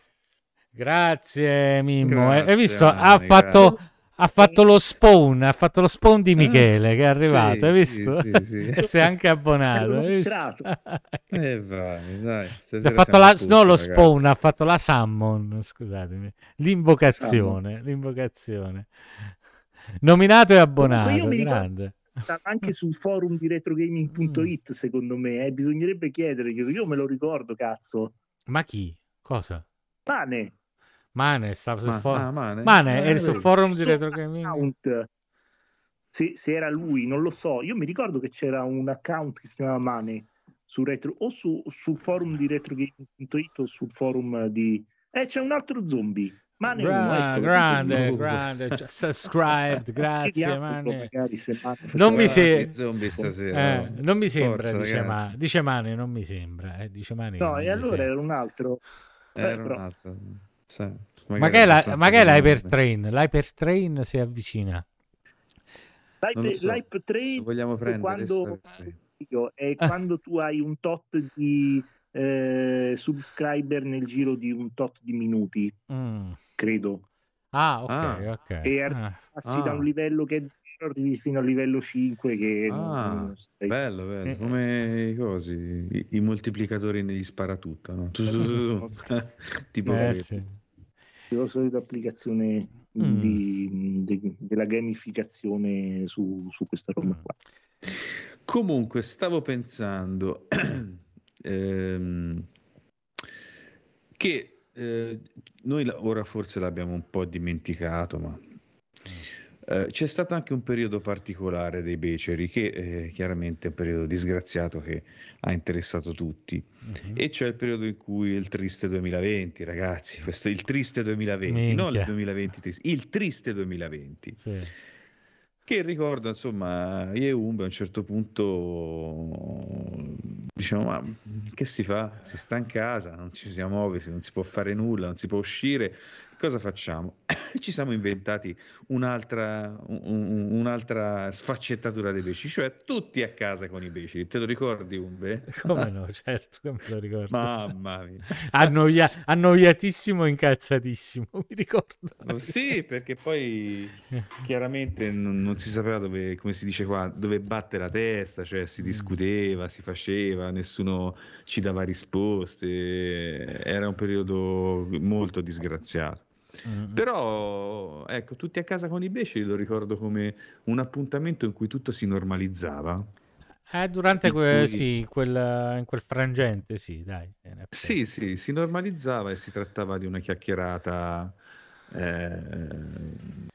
Grazie Mimmo, grazie, hai visto? ha fatto... Grazie ha fatto lo spawn, ha fatto lo spawn di Michele che è arrivato, sì, hai visto? Sì, sì, e si è anche abbonato. Hai eh vai, dai. Ha fatto la, puzza, no, lo ragazzi. spawn, ha fatto la summon, scusatemi. L'invocazione, summon. l'invocazione. Nominato e abbonato, grande. Anche sul forum di retrogaming.it, mm. secondo me, eh, bisognerebbe chiedere, io me lo ricordo, cazzo. Ma chi? Cosa? Pane. Mane stava sul forum. Ah, Mane, Mane eh, sul forum di Retro Gaming. Se, se, era lui, non lo so. Io mi ricordo che c'era un account che si chiamava Mane su retro, o su, sul forum di retrogaming.it o sul forum di... Eh, c'è un altro zombie. Mane Gra- uno, ecco, grande, uno. grande, subscribed, grazie Mane. Non mi, se... eh, non mi sembra, Forza, dice, Ma... dice, Mane, non mi sembra. Eh, dice Mane no, e allora era un altro. Era eh, un altro. Sì, magari, la, magari l'hypertrain, l'hypertrain si avvicina. L'hyper, so. l'hypertrain vogliamo prendere quando, è ah. quando tu hai un tot di eh, subscriber nel giro di un tot di minuti, mm. credo. Ah, ok, ah. ok. E passi ah. da un livello che arrivi fino al livello 5 che ah, sei... bello, bello, eh. come i cosi, i, i moltiplicatori negli sparatutto, no? tipo eh, sì la solita applicazione mm. di, di, della gamificazione su, su questa roba qua. Comunque, stavo pensando ehm, che eh, noi ora forse l'abbiamo un po' dimenticato, ma eh, c'è stato anche un periodo particolare dei beceri, che eh, chiaramente è un periodo disgraziato che ha interessato tutti, uh-huh. e cioè il periodo in cui il triste 2020, ragazzi, questo è il triste 2020, Minchia. non il 2020 triste, il triste 2020. Sì. Che ricordo, insomma, io e Umbe a un certo punto diciamo, ma che si fa? Si sta in casa, non ci si muove, non si può fare nulla, non si può uscire cosa facciamo? Ci siamo inventati un'altra, un, un'altra sfaccettatura dei pesci, cioè tutti a casa con i pesci. Te lo ricordi, Umbe? Come no, certo che me lo ricordo. Mamma mia. Annoia, annoiatissimo, incazzatissimo, mi ricordo. Sì, perché poi chiaramente non, non si sapeva dove, come si dice qua, dove batte la testa, cioè si mm. discuteva, si faceva, nessuno ci dava risposte, era un periodo molto disgraziato. Mm-hmm. Però, ecco, tutti a casa con i beceri lo ricordo come un appuntamento in cui tutto si normalizzava. Eh, durante que- cui... sì, quel, in quel frangente, sì, dai. Sì, sì, si normalizzava e si trattava di una chiacchierata eh,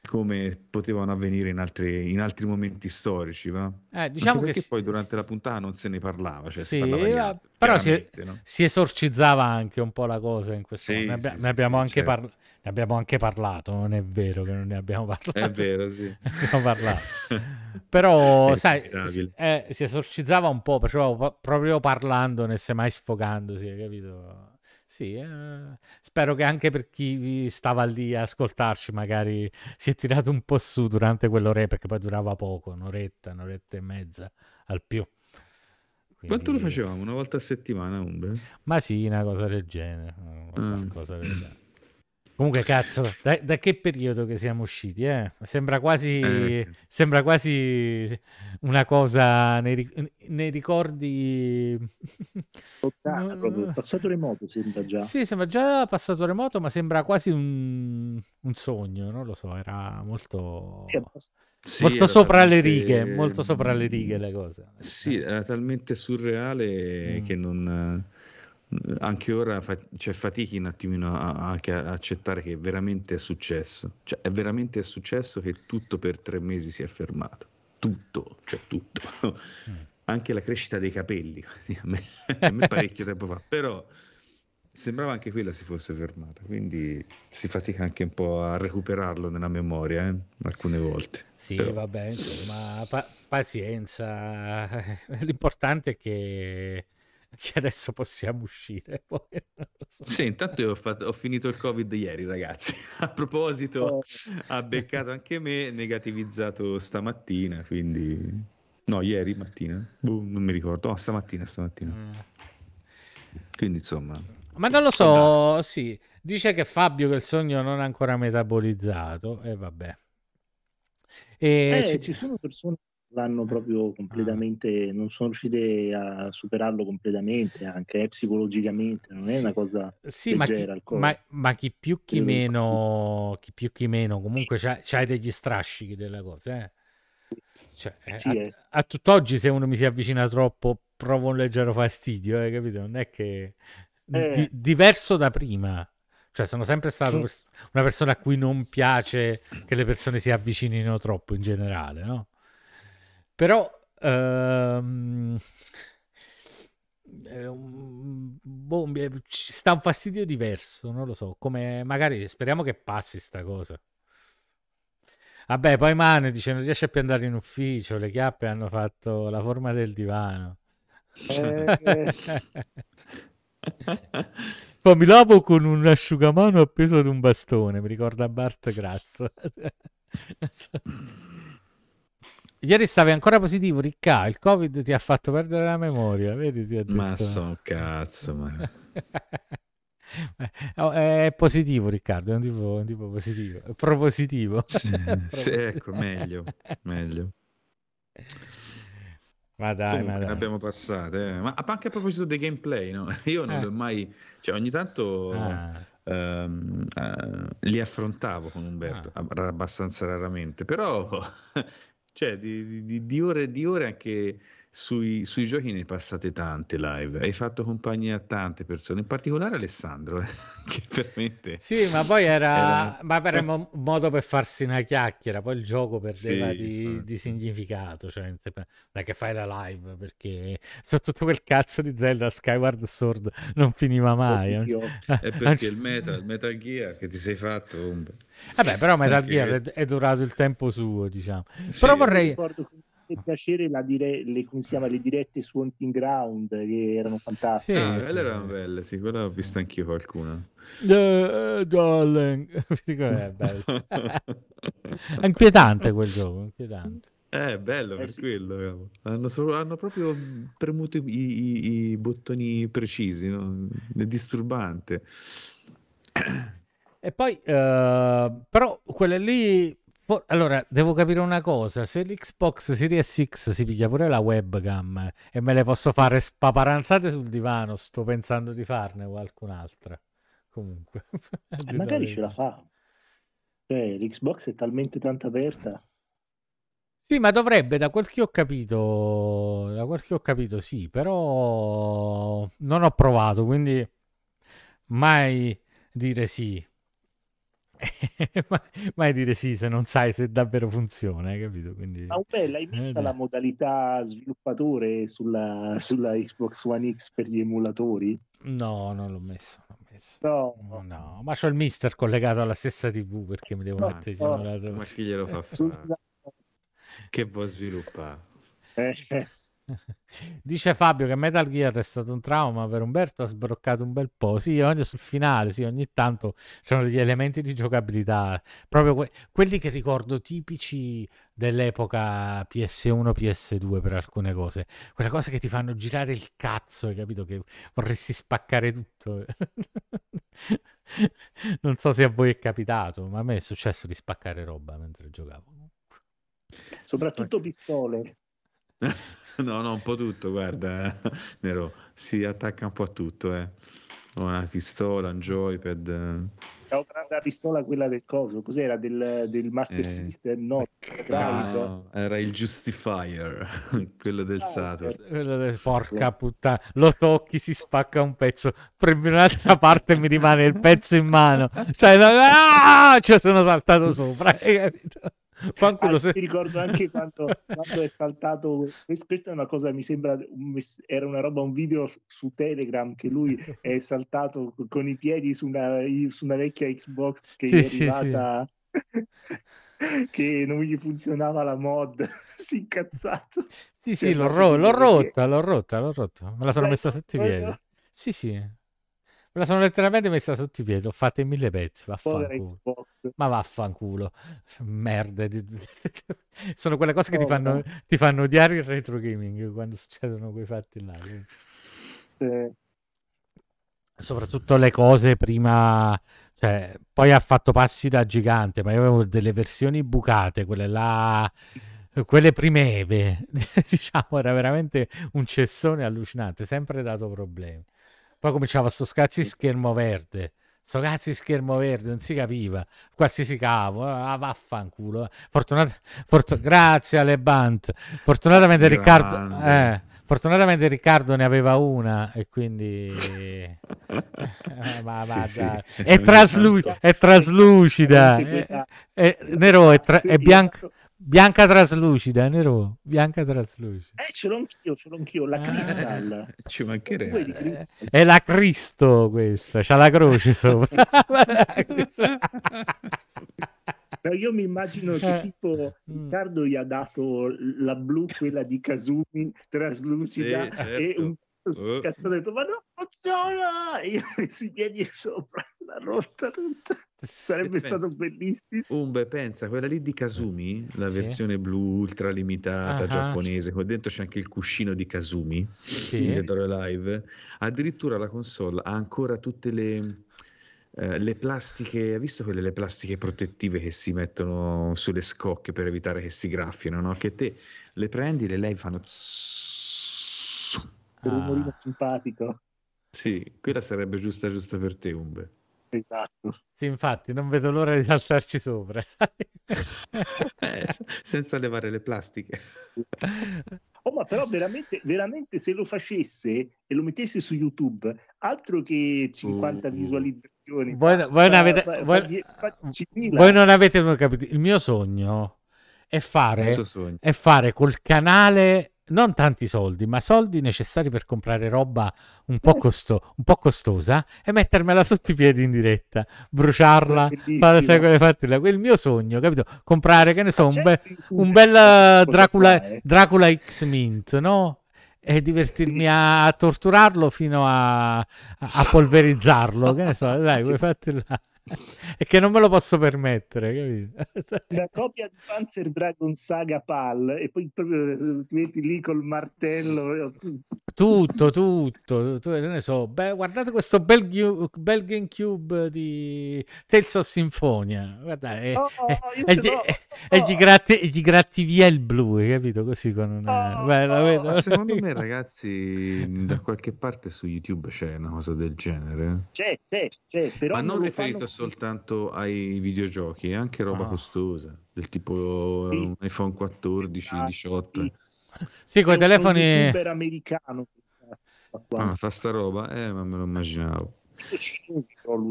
come potevano avvenire in altri, in altri momenti storici, va? Eh, diciamo perché che poi durante la puntata non se ne parlava, cioè sì, si parlava di altro, però si, no? si, esorcizzava anche un po' la cosa in questo sì, ne, sì, ne, abbiamo anche certo. par- ne abbiamo anche parlato, non è vero che non ne abbiamo parlato. È vero, sì. abbiamo parlato. Però, sai, eh, si esorcizzava un po', però proprio parlandone, semmai sfogandosi, hai capito? Sì, eh, spero che anche per chi stava lì a ascoltarci magari si è tirato un po' su durante quell'ora perché poi durava poco, un'oretta, un'oretta e mezza al più. Quindi... Quanto lo facevamo? Una volta a settimana? Umbe? Ma sì, una cosa del genere. Una mm. cosa del genere. Comunque, cazzo, da, da, che periodo che siamo usciti? Eh? Sembra, quasi, eh. sembra quasi una cosa nei, nei ricordi. Lontana, proprio. Passato remoto sembra già. Sì, sembra già passato remoto, ma sembra quasi un, un sogno, non lo so, era molto... Sì, molto sopra talmente... le righe, molto sopra le righe le cose. Sì, era talmente surreale mm. che non anche ora fa- cioè, fatichi un attimino a- anche a accettare che veramente è successo. Cioè, è veramente successo che tutto per tre mesi si è fermato. Tutto, cioè tutto. Mm. anche la crescita dei capelli, a me, a me parecchio tempo fa. Però sembrava anche quella si fosse fermata, quindi si fatica anche un po' a recuperarlo nella memoria, eh? alcune volte. Sì, Però... vabbè, insomma, pa- pazienza. L'importante è che che adesso possiamo uscire. Poi, so. Sì, intanto io ho, fatto, ho, finito il Covid ieri, ragazzi. A proposito, oh. ha beccato anche me, negativizzato stamattina, quindi... No, ieri mattina? Boh, non mi ricordo. No, stamattina, stamattina. Mm. Quindi, insomma... Ma non lo so, sì. Dice che Fabio che il sogno non è ancora metabolizzato, e vabbè. E eh, ci... ci sono persone l'hanno proprio completamente, non sono riuscite a superarlo completamente, anche eh, psicologicamente, non è sì. una cosa sì, leggera. Ma chi, ma, ma chi più chi meno, chi più chi meno, comunque c'hai, c'hai degli strascichi della cosa, eh? Cioè, eh sì, a, eh. a, tutt'oggi se uno mi si avvicina troppo provo un leggero fastidio, eh, capito? Non è che... Eh. Di, diverso da prima. Cioè, sono sempre stato una persona a cui non piace che le persone si avvicinino troppo in generale, no? Però ehm, boh, ci sta un fastidio diverso, non lo so, come magari speriamo che passi sta cosa. Vabbè, poi Mane dice non riesce più ad andare in ufficio, le chiappe hanno fatto la forma del divano. Eh, eh. Poi mi lavo con un asciugamano appeso ad un bastone, mi ricorda Bart Grasso. Ieri stavi ancora positivo, Ricca. Il Covid ti ha fatto perdere la memoria. Vedi, ti detto. Ma so cazzo, ma... oh, è positivo, Riccardo. È un tipo, un tipo positivo, è propositivo. Sì, sì, ecco, meglio, meglio. Ma dai, Comunque, ma dai. abbiamo passate. Eh. Ma anche a proposito dei gameplay, no? io non eh. l'ho mai. Cioè, ogni tanto. Ah. Um, uh, li affrontavo con Umberto, ah. abbastanza raramente, però cioè, di, di, di, ore, di ore anche sui, sui, giochi ne passate tante live. Hai fatto compagnia a tante persone, in particolare Alessandro, eh, che veramente... Sì, ma poi era, era... Ma era un modo per farsi una chiacchiera, poi il gioco perdeva sì, di, di, significato, cioè non è che fai la live, perché sotto tutto quel cazzo di Zelda Skyward Sword non finiva mai. Oddio. È perché il Metal, Metal Gear che ti sei fatto... Vabbè, però Metal Gear è, è durato il tempo suo, diciamo. Sì, però vorrei fatto piacere la dire, le, come si chiama, le dirette su Hunting Ground che erano fantastiche. Sì, ah, quelle erano belle, sì, quella ho vista anch'io qualcuna. Uh, darling, è bello. è inquietante quel gioco, inquietante. Eh, bello eh, per sì. quello. Hanno, solo, hanno, proprio premuto i, i, i bottoni precisi, no? è disturbante. E poi, uh, però, quelle lì allora, devo capire una cosa, se l'Xbox Series X si piglia pure la webcam e me le posso fare spaparanzate sul divano, sto pensando di farne qualcun'altra. Comunque. Eh, magari ce la fa. Cioè, l'Xbox è talmente tanto aperta. Sì, ma dovrebbe, da quel che ho capito, da quel che ho capito, sì, però non ho provato, quindi mai dire sì. mai dire sì se non sai se davvero funziona, hai capito? Quindi... Ah, beh, l'hai messa eh, la modalità sviluppatore sulla, sulla, Xbox One X per gli emulatori? No, non l'ho messo. messo. No. no. ma c'ho il mister collegato alla stessa TV perché mi devo no, mettere gli emulatori. Ma chi glielo fa fare? che vuoi sviluppare? Eh. Dice Fabio che Metal Gear è stato un trauma per Umberto, ha sbroccato un bel po'. Sì, ogni, sul finale, sì, ogni tanto c'erano degli elementi di giocabilità, proprio que- quelli che ricordo tipici dell'epoca PS1, PS2 per alcune cose. Quelle cose che ti fanno girare il cazzo, hai capito? Che vorresti spaccare tutto. non so se a voi è capitato, ma a me è successo di spaccare roba mentre giocavo. Soprattutto pistole. no, no, un po' tutto, guarda, eh. Nero, si attacca un po' a tutto, eh. Una pistola, un joypad. Stavo la pistola quella del coso, cos'era? Del, del Master eh. System? No, no, era il Justifier, quello del ah, Saturn. Quello del, porca puttana, lo tocchi, si spacca un pezzo, prendi un'altra parte e mi rimane il pezzo in mano. Cioè, ah! cioè sono saltato sopra, hai capito? Fanculo ah, se... Ti ricordo anche quando, quando, è saltato. Questa è una cosa, mi sembra, era una roba, un video su Telegram che lui è saltato con i piedi su una, su una vecchia Xbox che sì, è arrivata. Sì, sì. che non gli funzionava la mod, si è incazzato. Sì, sì, l'ho, ro- l'ho rotta, l'ho rotta, l'ho rotta. Me la sono messa sotto i piedi. Sì, sì. Me la sono letteralmente messa sotto i piedi, l'ho fatta in mille pezzi. Vaffanculo. Ma vaffanculo. Merde. Sono quelle cose che ti, fanno, no. ti, fanno, odiare il retro gaming quando succedono quei fatti là. Eh. Soprattutto le cose prima. Cioè, poi ha fatto passi da gigante, ma io avevo delle versioni bucate, quelle là quelle primeve, diciamo, era veramente un cessone allucinante, sempre dato problemi. Poi cominciava sto scazzo di schermo verde. Sto cazzo di schermo verde, non si capiva. Qualsiasi cavo, ah, vaffanculo. Eh. Fortunat- fort- grazie alle Bant. Fortunatamente Riccardo... Eh, fortunatamente Riccardo ne aveva una e quindi... Eh, ma, sì, sì. È, traslu- è, traslucida. È, è, nero, è, tra- è bianco Bianca traslucida, Nero. Bianca traslucida. Eh, ce l'ho anch'io, ce l'ho anch'io. La Crystal. Eh, ci mancherebbe. È la Cristo questa, c'ha la croce sopra. Però io mi immagino che eh. tipo. Riccardo gli ha dato la blu, quella di Kazumi, traslucida, sì, certo. e un Uh. Cazzo ho detto, ma non funziona! io ho messo i piedi sopra, l'ha rotta tutta. Sarebbe sì, stato bellissimo. Umbe, pensa, quella lì di Kazumi, la sì. versione blu ultra limitata uh-huh. giapponese, con dentro c'è anche il cuscino di Kazumi, sì. di Live. Addirittura la console ha ancora tutte le... Uh, le plastiche, hai visto quelle le plastiche protettive che si mettono sulle scocche per evitare che si graffino, no? Che te le prendi, le lei fanno un rumorino ah. simpatico. Sì, quella sarebbe giusta giusta per te, Umbe. Esatto. Sì, infatti, non vedo l'ora di saltarci sopra, eh, senza levare le plastiche. Oh, ma però veramente, veramente se lo facesse e lo mettesse su YouTube, altro che 50 uh, visualizzazioni. Voi, fa, voi, non avete, fa, voi, fa, voi non avete capito. Il mio sogno è fare, è fare col canale non tanti soldi, ma soldi necessari per comprare roba un po', costo- un po costosa e mettermela sotto i piedi in diretta, bruciarla, fare sai quelle fatti là. Quel mio sogno, capito? Comprare, che ne so, un, be- un bel Dracula, Dracula X Mint, no? E divertirmi a, torturarlo fino a, a polverizzarlo, che ne so, dai, quei fatti là e che non me lo posso permettere, capito? Una copia di Panzer Dragon Saga PAL e poi proprio ti metti lì col martello. Tutto, tutto, tu, ne so. Beh, guardate questo bel, bel GameCube di Tales of Symphonia. Guarda, e, oh, e, gli gratti, gli gratti via il blu, hai capito? Così con una... Oh, Beh, oh. Secondo me, ragazzi, da qualche parte su YouTube c'è una cosa del genere. C'è, c'è, c'è. Però Ma non, non riferito fanno soltanto ai videogiochi, è anche roba ah. costosa, del tipo sì. iPhone 14, ah, 18. Sì, sì con i telefoni... super americano. Ah, fa sta roba? Eh, ma me lo immaginavo.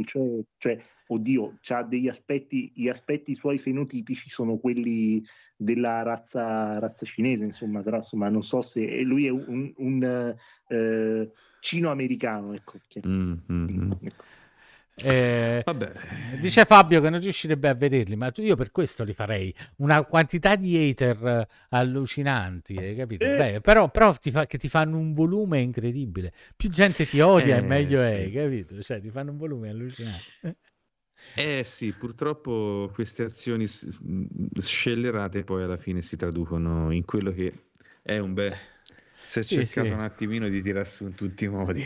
Cioè, cioè, oddio, ha degli aspetti, gli aspetti suoi fenotipici sono quelli della razza, razza cinese, insomma, però insomma, non so se lui è un, un, un uh, cino-americano, ecco. Mm, mm, mm. ecco. Eh, dice Fabio che non riuscirebbe a vederli, ma io per questo li farei. Una quantità di hater allucinanti, hai capito? Eh. Beh, però, però ti fa, che ti fanno un volume incredibile. Più gente ti odia, eh, meglio sì. è, capito? Cioè, ti fanno un volume allucinante. Eh sì, purtroppo queste azioni scellerate poi alla fine si traducono in quello che è un bel... È sì, cercato sì. un attimino di tirarsi in tutti i modi.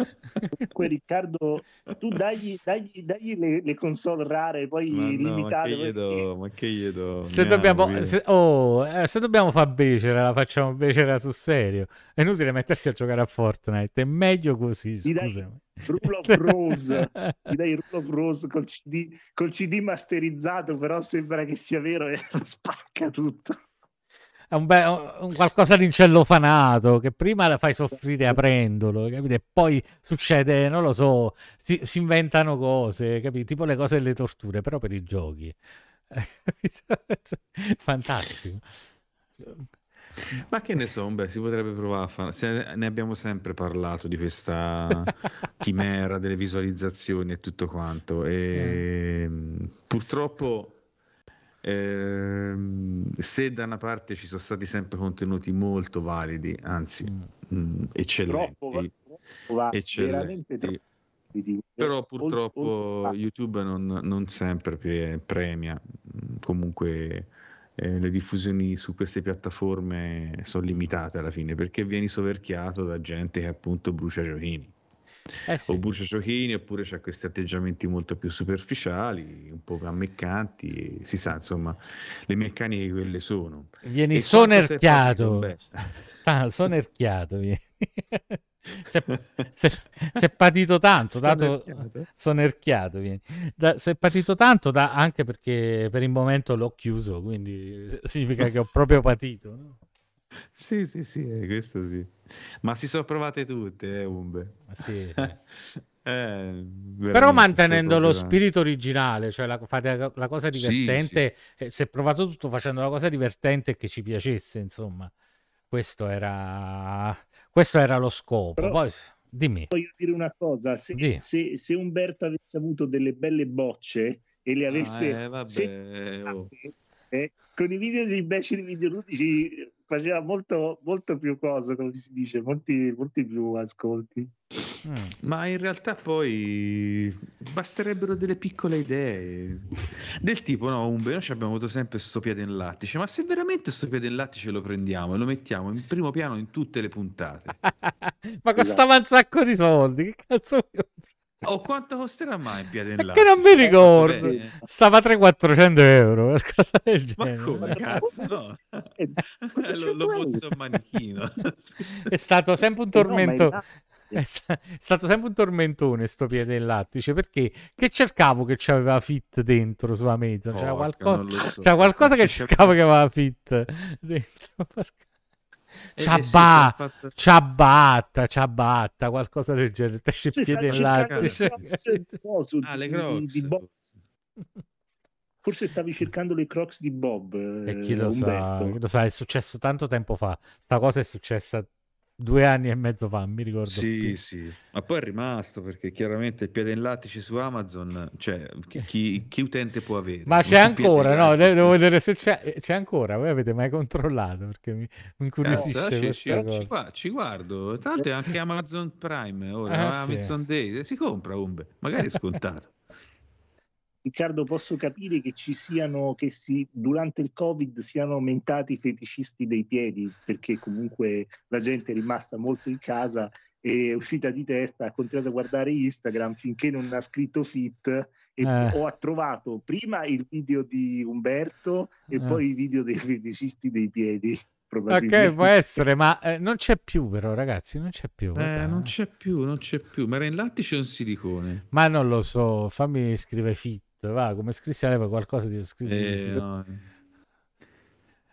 Comunque Riccardo, tu dagli, dagli, dagli le, le, console rare, poi ma limitate. No, ma, che do, ma che gli do? Se dobbiamo, se, oh, eh, se dobbiamo fare becera, la facciamo becera sul serio. È inutile mettersi a giocare a Fortnite, è meglio così. Rule of Rose, gli dai Rule of Rose col CD, col CD masterizzato, però sembra che sia vero e spacca tutto è un, be- un qualcosa di incellofanato che prima la fai soffrire aprendolo, capite? E poi succede, non lo so, si, si inventano cose, capite? Tipo le cose delle torture, però per i giochi. Fantastico. Ma che ne so, beh, si potrebbe provare a fare. ne abbiamo sempre parlato di questa chimera delle visualizzazioni e tutto quanto. E mm. purtroppo eh, se da una parte ci sono stati sempre contenuti molto validi, anzi mm. mh, mm, eccellenti, troppo, eccellenti. Troppo. però purtroppo YouTube non, non sempre premia, mm, comunque eh, le diffusioni su queste piattaforme sono limitate alla fine perché vieni soverchiato da gente che appunto brucia giochini eh sì. o brucia giochini oppure c'è questi atteggiamenti molto più superficiali, un po' ammeccanti, si sa insomma le meccaniche quelle sono. Vieni e sonerchiato, ah, sonerchiato vieni. si, è, patito tanto, dato, sonerchiato vieni. Da, è patito tanto da, anche perché per il momento l'ho chiuso, quindi significa che ho proprio patito. No? Sì, sì, sì, eh, questo sì. Ma si sono provate tutte, eh, Umbe. Sì, sì. eh, Però mantenendo lo spirito originale, cioè la, fate la cosa divertente, sì, sì. si è provato tutto facendo una cosa divertente che ci piacesse, insomma. Questo era, questo era lo scopo. Però... Poi, dimmi. Voglio dire una cosa, se, se, se Umberto avesse avuto delle belle bocce e le avesse... Ah, eh, vabbè, oh. eh, con i video dei imbecili videoludici faceva molto, molto più cosa, come si dice, molti, molti più ascolti. Mm. Ma in realtà poi basterebbero delle piccole idee del tipo no Umbe noi abbiamo avuto sempre sto piede in lattice ma se veramente sto piede in lattice lo prendiamo e lo mettiamo in primo piano in tutte le puntate ma costava esatto. un sacco di soldi che cazzo o oh, quanto costerà mai il piede in Che non mi ricordo. Eh, Stava 300-400 euro. Qualcosa del genere. Ma come cazzo? No. lo, lo pozzo a manichino. È stato sempre un tormento. È stato sempre un tormentone sto piede in lattice perché che cercavo che c'aveva fit dentro sulla mezza c'era, qualcosa, so. c'era qualcosa che cercavo che aveva fit dentro Ciabatta, fatto... ciabatta, ciabatta, qualcosa del genere. Te c'è piede in latte. Ah, le crocs. Forse stavi cercando le crocs di Bob. E chi lo Umberto. sa, lo sa, è successo tanto tempo fa. Sta cosa è successa due anni e mezzo fa, mi ricordo. Sì, più. sì, ma poi è rimasto perché chiaramente il piede in lattice su Amazon, cioè chi, chi utente può avere? Ma c'è ancora, no? Devo vedere se c'è, c'è ancora. Voi avete mai controllato? Perché mi, mi incuriosisce eh, ci, ci, ci, guardo, tanto è anche Amazon Prime ora, eh, Amazon sì. Day, si compra Umbe, magari è scontato. Riccardo, posso capire che ci siano, che si, durante il Covid siano aumentati i feticisti dei piedi, perché comunque la gente è rimasta molto in casa e è uscita di testa, ha continuato a guardare Instagram finché non ha scritto fit e eh. ho trovato prima il video di Umberto e eh. poi i video dei feticisti dei piedi. Ok, può essere, ma eh, non c'è più, però, ragazzi. Non c'è più. Eh, non c'è più, non c'è più. Ma era in lattice o in silicone? Ma non lo so. Fammi scrivere fit va, come scrissi aveva qualcosa di scritto. Eh, no.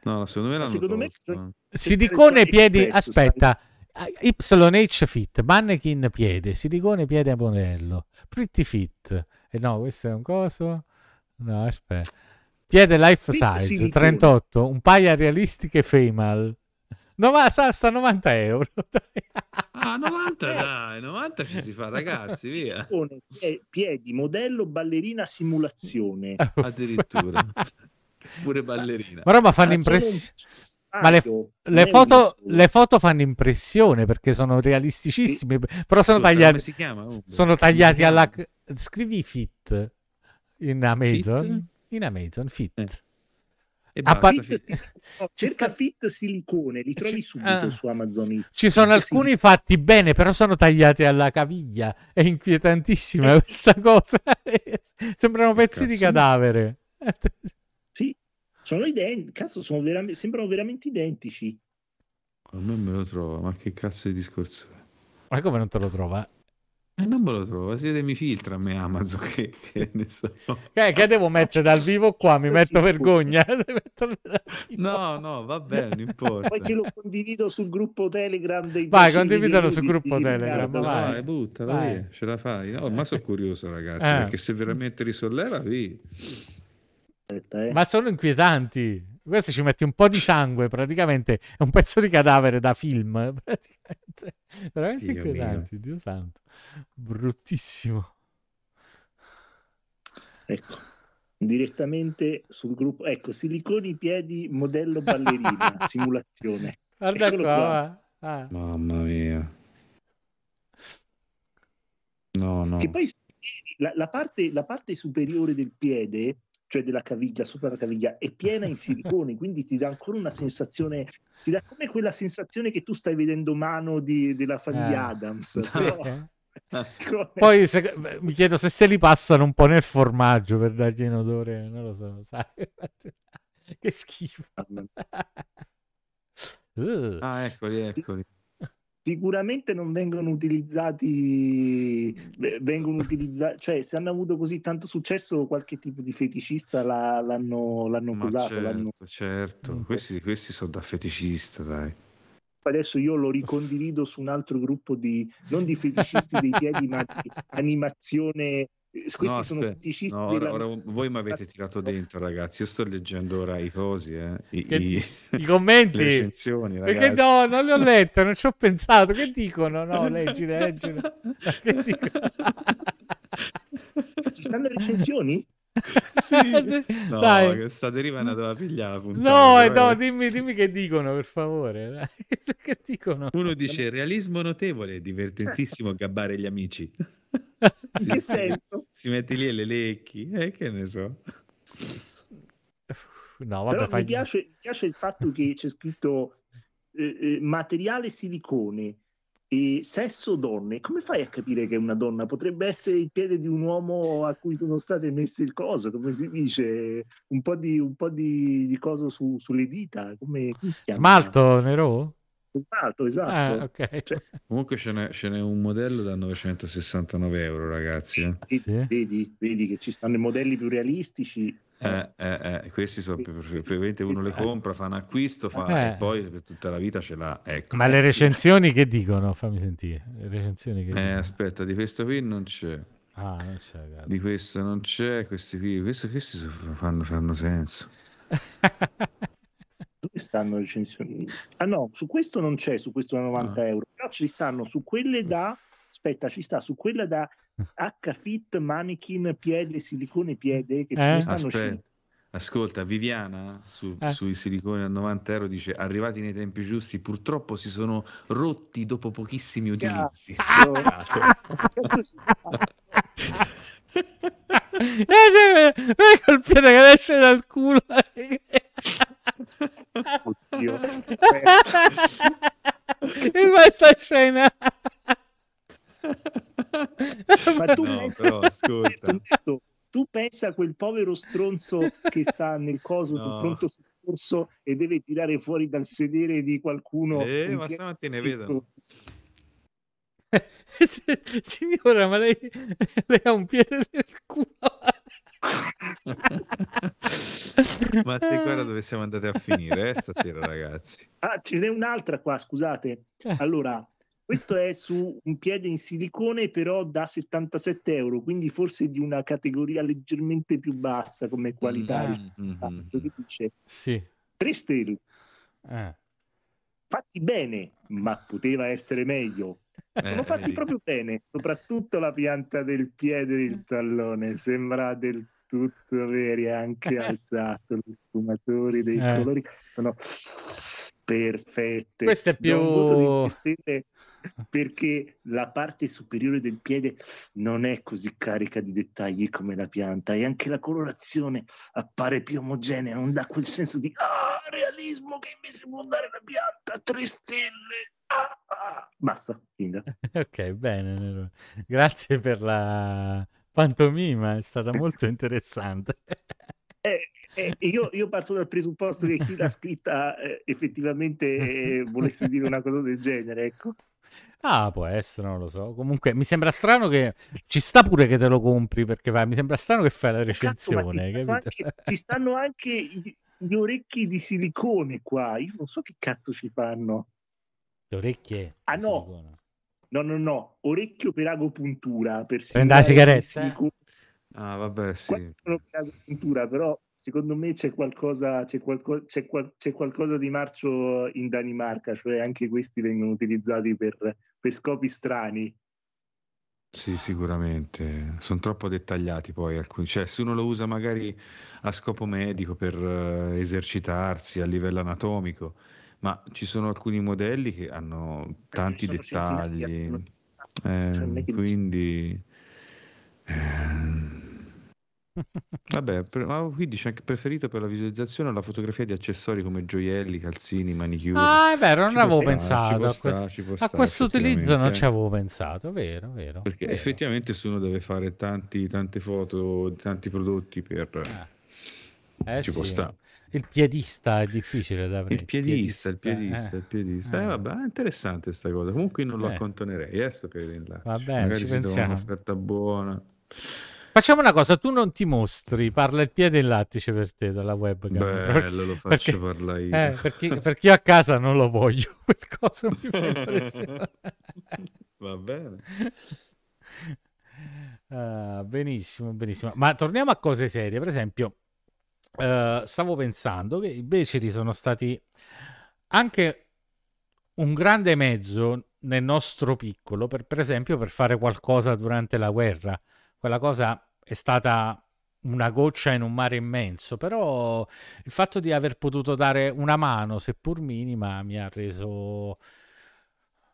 no. secondo me l'hanno secondo me Silicone piedi, aspetta. YH Fit, mannequin piede, silicone piede a modello, pretty fit. E eh no, questo è un coso. No, aspetta. Piede life size, 38, un paio realistiche female. No, ma sta, sta 90 euro. ah, 90 dai, 90 ci si fa, ragazzi, via. Piedi, modello, ballerina, simulazione. Addirittura. Pure ballerina. Ma roba fanno impressione. Ma le, le, foto, le, foto, fanno impressione perché sono realisticissime, sì. però sono tagliati. Sono tagliati alla. Scrivi fit in Amazon. Fit? In Amazon, fit. Eh. A part... fit, no, cerca fit silicone, li trovi subito ah. su Amazon. Ci sono alcuni sì. fatti bene, però sono tagliati alla caviglia. È inquietantissima eh. questa cosa. Sembrano pezzi Cazzo. di cadavere. sì, sono identi, cazzo, sono veram- sembrano veramente identici. A me me lo trova, ma che cazzo di discorso è? Ma come non te lo trova? Eh, non me lo trovo, siete mi filtra a me Amazon che, che ne so. Che, che devo mettere dal vivo qua? Mi metto vergogna. no, no, va bene, non importa. Poi che lo condivido sul gruppo Telegram dei Vai, condividilo sul gruppo Telegram. Vai, vai buttala vai. Via, ce la fai. No, ma sono curioso ragazzi, eh. perché se veramente risolleva, via. Aspetta, eh. Ma sono inquietanti. Questo ci metti un po' di sangue, praticamente è un pezzo di cadavere da film. Praticamente. Veramente Dio inquietanti, mio. Dio santo. Bruttissimo. Ecco, direttamente sul gruppo. Ecco, siliconi piedi, modello ballerina, simulazione. Guarda Eccolo qua. qua. Ah. Mamma mia. No, no. Che poi la, la, parte, la parte superiore del piede cioè della caviglia, sopra la caviglia, è piena in silicone, quindi ti dà ancora una sensazione, ti dà come quella sensazione che tu stai vedendo mano di, della famiglia eh. Adams. No. Però... Poi se, mi chiedo se se li passano un po' nel formaggio per dargli un odore, non lo so, sai? che schifo. ah, eccoli, eccoli sicuramente non vengono utilizzati, vengono utilizzati, cioè se hanno avuto così tanto successo qualche tipo di feticista la, l'hanno, l'hanno posato. Certo, l'hanno... certo. Questi, questi sono da feticista, dai. Adesso io lo ricondivido su un altro gruppo di, non di feticisti dei piedi, ma di animazione questi no, sono feticisti. No, ora, ora, voi mi avete tirato dentro, ragazzi. Io sto leggendo ora i cosi, eh. I, i, i commenti. Le recensioni, ragazzi. Perché no, non le ho lette, non ci ho pensato. Che dicono? No, leggi, leggi. Ci stanno le recensioni? sì. No, Dai. questa deriva è una dove piglia la puntata. No, eh, no, dimmi, dimmi, che dicono, per favore. che dicono? Uno dice realismo notevole, divertentissimo gabbare gli amici. In che senso? Si mette lì e le lecchi, eh, che ne so. No, vabbè, mi, piace, mi, piace, il fatto che c'è scritto eh, eh, materiale silicone e sesso donne. Come fai a capire che è una donna? Potrebbe essere il piede di un uomo a cui sono state messe il coso, come si dice, un po' di, un po di, di coso su, sulle dita. Come, come si chiama? Smalto, Nero? Esatto, esatto. Ah, okay. cioè... Comunque ce n'è, ce n'è, un modello da 969 euro, ragazzi. Eh. Vedi, sì. vedi, vedi, che ci stanno i modelli più realistici. Eh, eh, eh questi sono probabilmente uno le compra, fa un acquisto fa, e eh. poi per tutta la vita ce l'ha. Ecco. Ma le recensioni che dicono? Fammi sentire. Le recensioni che eh, aspetta, di questo qui non c'è. Ah, non c'è. Di questo non c'è, questi qui, questi, questi fanno, fanno senso. stanno recensioni? Ah no, su questo non c'è, su questo da 90 no. euro, però ci stanno su quelle da, aspetta, ci sta su quella da H-Fit, Mannequin, piede, silicone piede, che eh? ce ne stanno aspetta. Ascolta, Viviana su, eh. sui siliconi a 90 euro dice arrivati nei tempi giusti purtroppo si sono rotti dopo pochissimi utilizzi. Eh, col piede che esce dal culo. Oddio. In questa scena. Ma tu no, pensa, però, ascolta. tu pensa a quel povero stronzo che sta nel coso no. sul pronto soccorso e deve tirare fuori dal sedere di qualcuno. Eh, ma stamattina vedo. Signora, ma lei, lei, ha un piede nel culo. Ma te guarda dove siamo andati a finire eh, stasera, ragazzi. Ah, ce n'è un'altra qua, scusate. Eh. Allora, questo è su un piede in silicone, però da 77 euro, quindi forse di una categoria leggermente più bassa come qualità. Mm-hmm. Che dice? Sì. 3 stelle. Eh. Fatti bene, ma poteva essere meglio. Eh, sono fatti proprio bene, soprattutto la pianta del piede del tallone, sembra del tutto veri, anche alzato, gli sfumatori dei eh. colori sono perfette. Questo è più perché la parte superiore del piede non è così carica di dettagli come la pianta e anche la colorazione appare più omogenea, non dà quel senso di ah, realismo che invece può dare la pianta, tre stelle. Ah, ah. Basta, finita. ok, bene. Grazie per la pantomima, è stata molto interessante. eh, eh, io, io, parto dal presupposto che chi l'ha scritta eh, effettivamente eh, volesse dire una cosa del genere, ecco. Ah, può essere, non lo so. Comunque mi sembra strano che ci sta pure che te lo compri perché vai. Mi sembra strano che fai la recensione. Cazzo, ci, stanno anche, ci, stanno anche, gli orecchi di silicone qua. Io non so che cazzo ci fanno. Le orecchie? Ah, no. Silicone. No, no, no. Orecchio per agopuntura. Per Prenda la sigaretta. Ah, vabbè, sì. Per agopuntura, però secondo me c'è qualcosa, c'è, qualco, c'è, qual, c'è qualcosa di marcio in Danimarca, cioè anche questi vengono utilizzati per, per scopi strani. Sì, sicuramente. Sono troppo dettagliati poi alcuni. Cioè, se uno lo usa magari a scopo medico per uh, esercitarsi a livello anatomico, ma ci sono alcuni modelli che hanno tanti dettagli. Eh, cioè, quindi... Eh, Vabbè, per, ma qui dice anche preferito per la visualizzazione la fotografia di accessori come gioielli, calzini, manicure. Ah, è vero, non ci avevo pensato a, questo, a questo utilizzo, non ci avevo pensato, vero, vero. Perché vero. effettivamente se uno deve fare tanti, tante foto, tanti prodotti per... Eh. Eh ci sì. può stare. Il piedista è difficile da aprire. Il piedista, il piedista, il piedista. Eh. Eh, vabbè, è interessante questa cosa. Comunque non lo eh. accontonerei, eh. Va bene, Magari si trova un'offerta buona. Facciamo una cosa, tu non ti mostri, parla il piede il lattice per te dalla webcam. Bello, lo faccio perché, parlare io. Eh, perché, perché io a casa non lo voglio, per cosa mi Va bene. Uh, benissimo, benissimo. Ma torniamo a cose serie. Per esempio, uh, stavo pensando che i beceri sono stati anche un grande mezzo nel nostro piccolo, per, per esempio, per fare qualcosa durante la guerra. Quella cosa è stata una goccia in un mare immenso, però il fatto di aver potuto dare una mano, seppur minima, mi ha reso...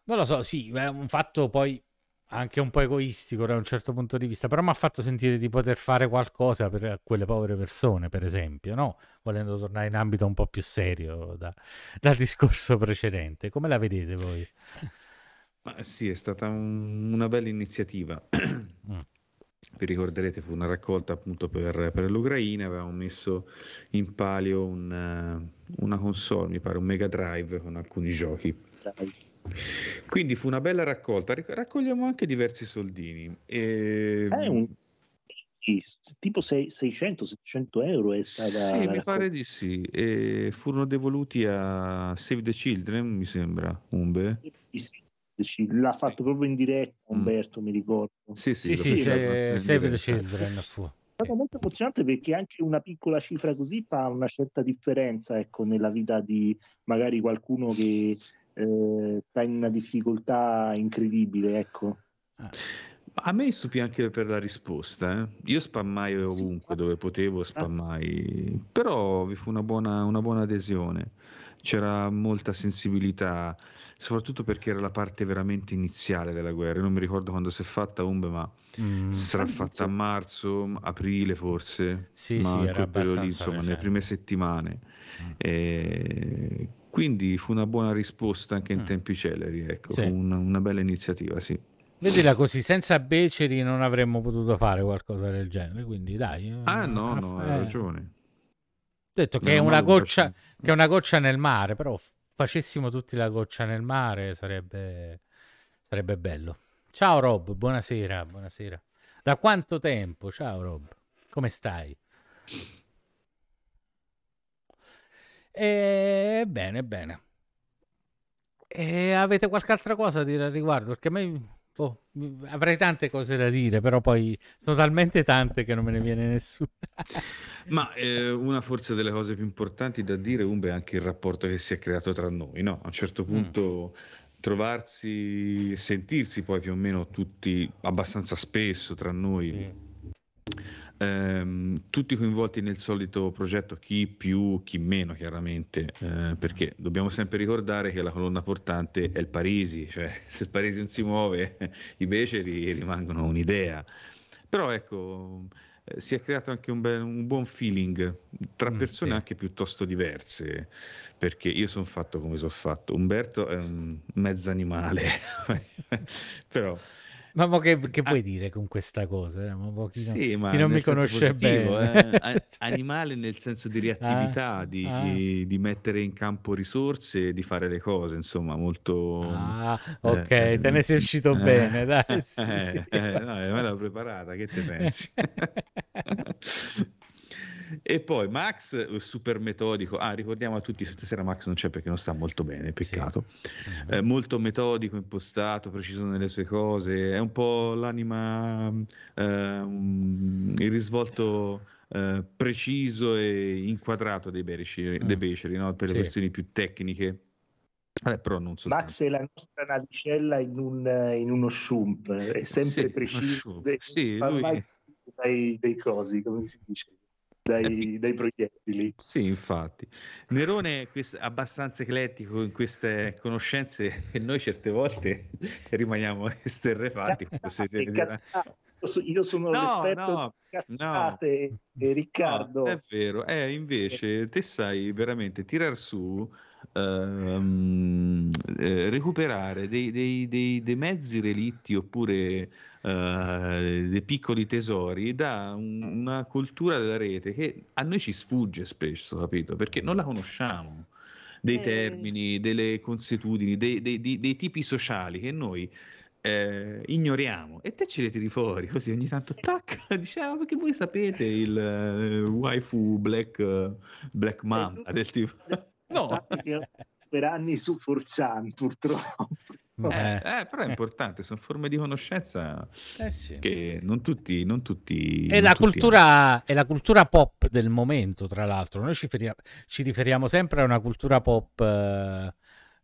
Non lo so, sì, è un fatto poi anche un po' egoistico da un certo punto di vista, però mi ha fatto sentire di poter fare qualcosa per quelle povere persone, per esempio, no? Volendo tornare in ambito un po' più serio da, dal discorso precedente. Come la vedete voi? Ma sì, è stata un, una bella iniziativa. mm vi ricorderete fu una raccolta appunto per, per l'Ucraina, avevamo messo in palio un, eh, una console, mi pare un Mega Drive con alcuni giochi. Quindi fu una bella raccolta, raccogliamo anche diversi soldini. E... È un tipo 600-700 euro è stata sì mi pare di sì. E furono devoluti a Save the Children mi sembra Umbe? Sì, l'ha fatto proprio in diretta mm. Umberto, mm. mi ricordo. Sì, sì, sì, sì se, Save the Children fu. È stato molto emozionante perché anche una piccola cifra così fa una certa differenza ecco, nella vita di magari qualcuno che eh, sta in una difficoltà incredibile. Ecco. Ah. A me stupì anche per la risposta. Eh. Io spammai ovunque sì. dove potevo, spammai, però vi fu una buona, una buona adesione. C'era molta sensibilità soprattutto perché era la parte veramente iniziale della guerra. Io non mi ricordo quando si è fatta Umbe, ma mm. sarà fatta a marzo, aprile forse. Sì, ma sì, era abbastanza lì, insomma, nelle prime settimane. Mm. E quindi fu una buona risposta anche in mm. tempi celeri, ecco, sì. una, una bella iniziativa, sì. Vedila così, senza beceri non avremmo potuto fare qualcosa del genere, quindi dai. Ah no, no, hai ragione. Detto che è, una goccia, che è una goccia nel mare, però facessimo tutti la goccia nel mare sarebbe, sarebbe bello. Ciao Rob, buonasera, buonasera. Da quanto tempo? Ciao Rob, come stai? E... Bene, bene. E avete qualche altra cosa a dire al riguardo? Perché a me Oh, avrei tante cose da dire, però poi sono talmente tante che non me ne viene nessuna. Ma eh, una forse delle cose più importanti da dire, Umbe, è anche il rapporto che si è creato tra noi, no? A un certo mm. punto mm. trovarsi, sentirsi poi più o meno tutti abbastanza spesso tra noi. Mm ehm, tutti coinvolti nel solito progetto, chi più, chi meno chiaramente, eh, perché dobbiamo sempre ricordare che la colonna portante è il Parisi, cioè se il Parisi non si muove i beceri rimangono un'idea. Però ecco, eh, si è creato anche un, bel, un buon feeling tra mm, persone sì. anche piuttosto diverse, perché io sono fatto come sono fatto. Umberto è un mezzo animale, però ma, ma che, che, vuoi ah, dire con questa cosa? Eh, ma chi, sì, ma chi non mi conosce positivo, bene. Eh? Animale nel senso di reattività, ah, di, ah. Di, mettere in campo risorse e di fare le cose, insomma, molto... Ah, ok, eh, te ne sei uscito eh, bene, dai. Sì, eh, sì. Eh, no, me l'ho preparata, che te pensi? E poi Max, eh, super metodico. Ah, ricordiamo a tutti, stasera Max non c'è perché non sta molto bene, peccato. Sì. Eh, molto metodico, impostato, preciso nelle sue cose. È un po' l'anima, eh, il risvolto eh, preciso e inquadrato dei Beceri, mm. dei Beceri no? per le sì. questioni più tecniche. Eh, però non so Max è la nostra navicella in, un, in uno shump, è sempre sì, preciso. Sì, lui... dai, dei cosi, come si dice dai, dai, proiettili. Sì, infatti. Nerone è abbastanza eclettico in queste conoscenze e noi certe volte rimaniamo esterrefatti. Io sono no, l'esperto no, cazzate no, Riccardo. No, è vero, eh, invece te sai veramente tirar su ehm, eh, recuperare dei, dei, dei, dei, mezzi relitti oppure eh, dei piccoli tesori da un, una cultura della rete che a noi ci sfugge spesso, capito? Perché non la conosciamo dei eh. termini, delle consuetudini, dei, dei, dei, dei, tipi sociali che noi eh, ignoriamo e te ce li tiri fuori così ogni tanto tac diciamo perché voi sapete il uh, waifu black, uh, black mamba del tipo No. per anni su 4chan, purtroppo. Eh, eh, però è importante, sono forme di conoscenza eh sì. che non tutti, non tutti, è, non la tutti cultura, è la cultura pop del momento, tra l'altro. Noi ci, feria, ci riferiamo sempre a una cultura pop eh,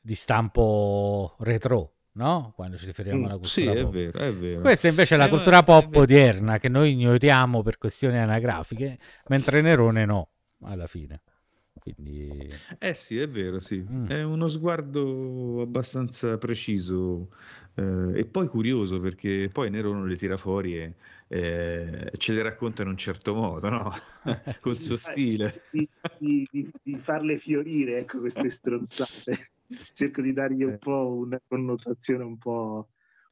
di stampo retro, no? Quando ci riferiamo alla mm, cultura sì, pop. È vero, è vero. Questa invece è la eh, cultura pop odierna che noi ignoriamo per questioni anagrafiche, mentre Nerone no, alla fine. Quindi... Eh sì, è vero, sì. Mm. È uno sguardo abbastanza preciso eh, e poi curioso perché poi Nerone le tira fuori e eh, ce le racconta in un certo modo, no? Col suo stile. Di, di, di, di, farle fiorire, ecco, queste stronzate. Cerco di dargli un eh. po' una connotazione un po'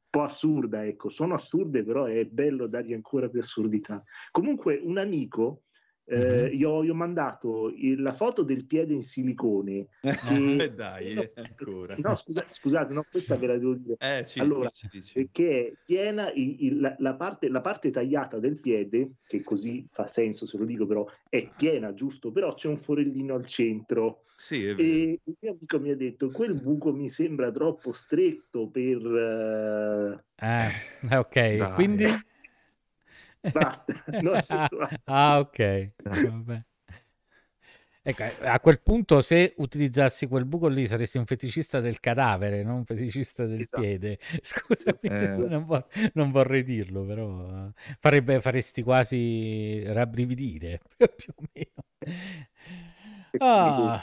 un po' assurda, ecco, sono assurde, però è bello dargli ancora più assurdità. Comunque, un amico eh, gli, ho, gli, ho, mandato il, la foto del piede in silicone. Che, Dai, no, ancora. No, scusa, scusate, no, questa ve la devo dire. Eh, ci, allora, ci, ci. che è piena il, il, la, parte, la, parte, tagliata del piede, che così fa senso se lo dico, però è piena, giusto? Però c'è un forellino al centro. Sì, e il mio amico mi ha detto: quel buco mi sembra troppo stretto per. Uh... Eh, ok, Dai. quindi. Basta. ah, ok. Vabbè. Ecco, a quel punto se utilizzassi quel buco lì saresti un feticista del cadavere, non un feticista del esatto. piede. Scusami, eh. non, vor- non, vorrei dirlo, però farebbe, faresti quasi rabbrividire, più o meno. Ah,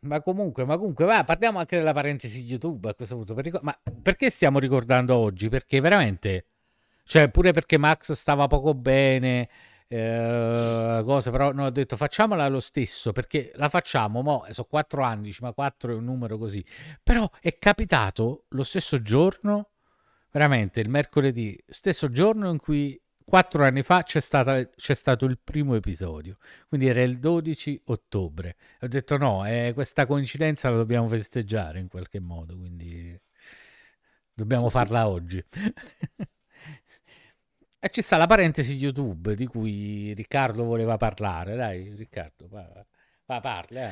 ma comunque, ma comunque, va, parliamo anche della parentesi YouTube a questo punto. Per ma perché stiamo ricordando oggi? Perché veramente cioè, pure perché Max stava poco bene, eh, cose, però no, ho detto facciamola lo stesso perché la facciamo, mo, sono quattro anni, dici, ma quattro è un numero così. Però è capitato lo stesso giorno, veramente il mercoledì, stesso giorno in cui quattro anni fa c'è, stata, c'è stato il primo episodio, quindi era il 12 ottobre. Ho detto no, eh, questa coincidenza la dobbiamo festeggiare in qualche modo, quindi dobbiamo sì, farla oggi. E ci sta la parentesi YouTube di cui Riccardo voleva parlare. Dai, Riccardo, va, va parla.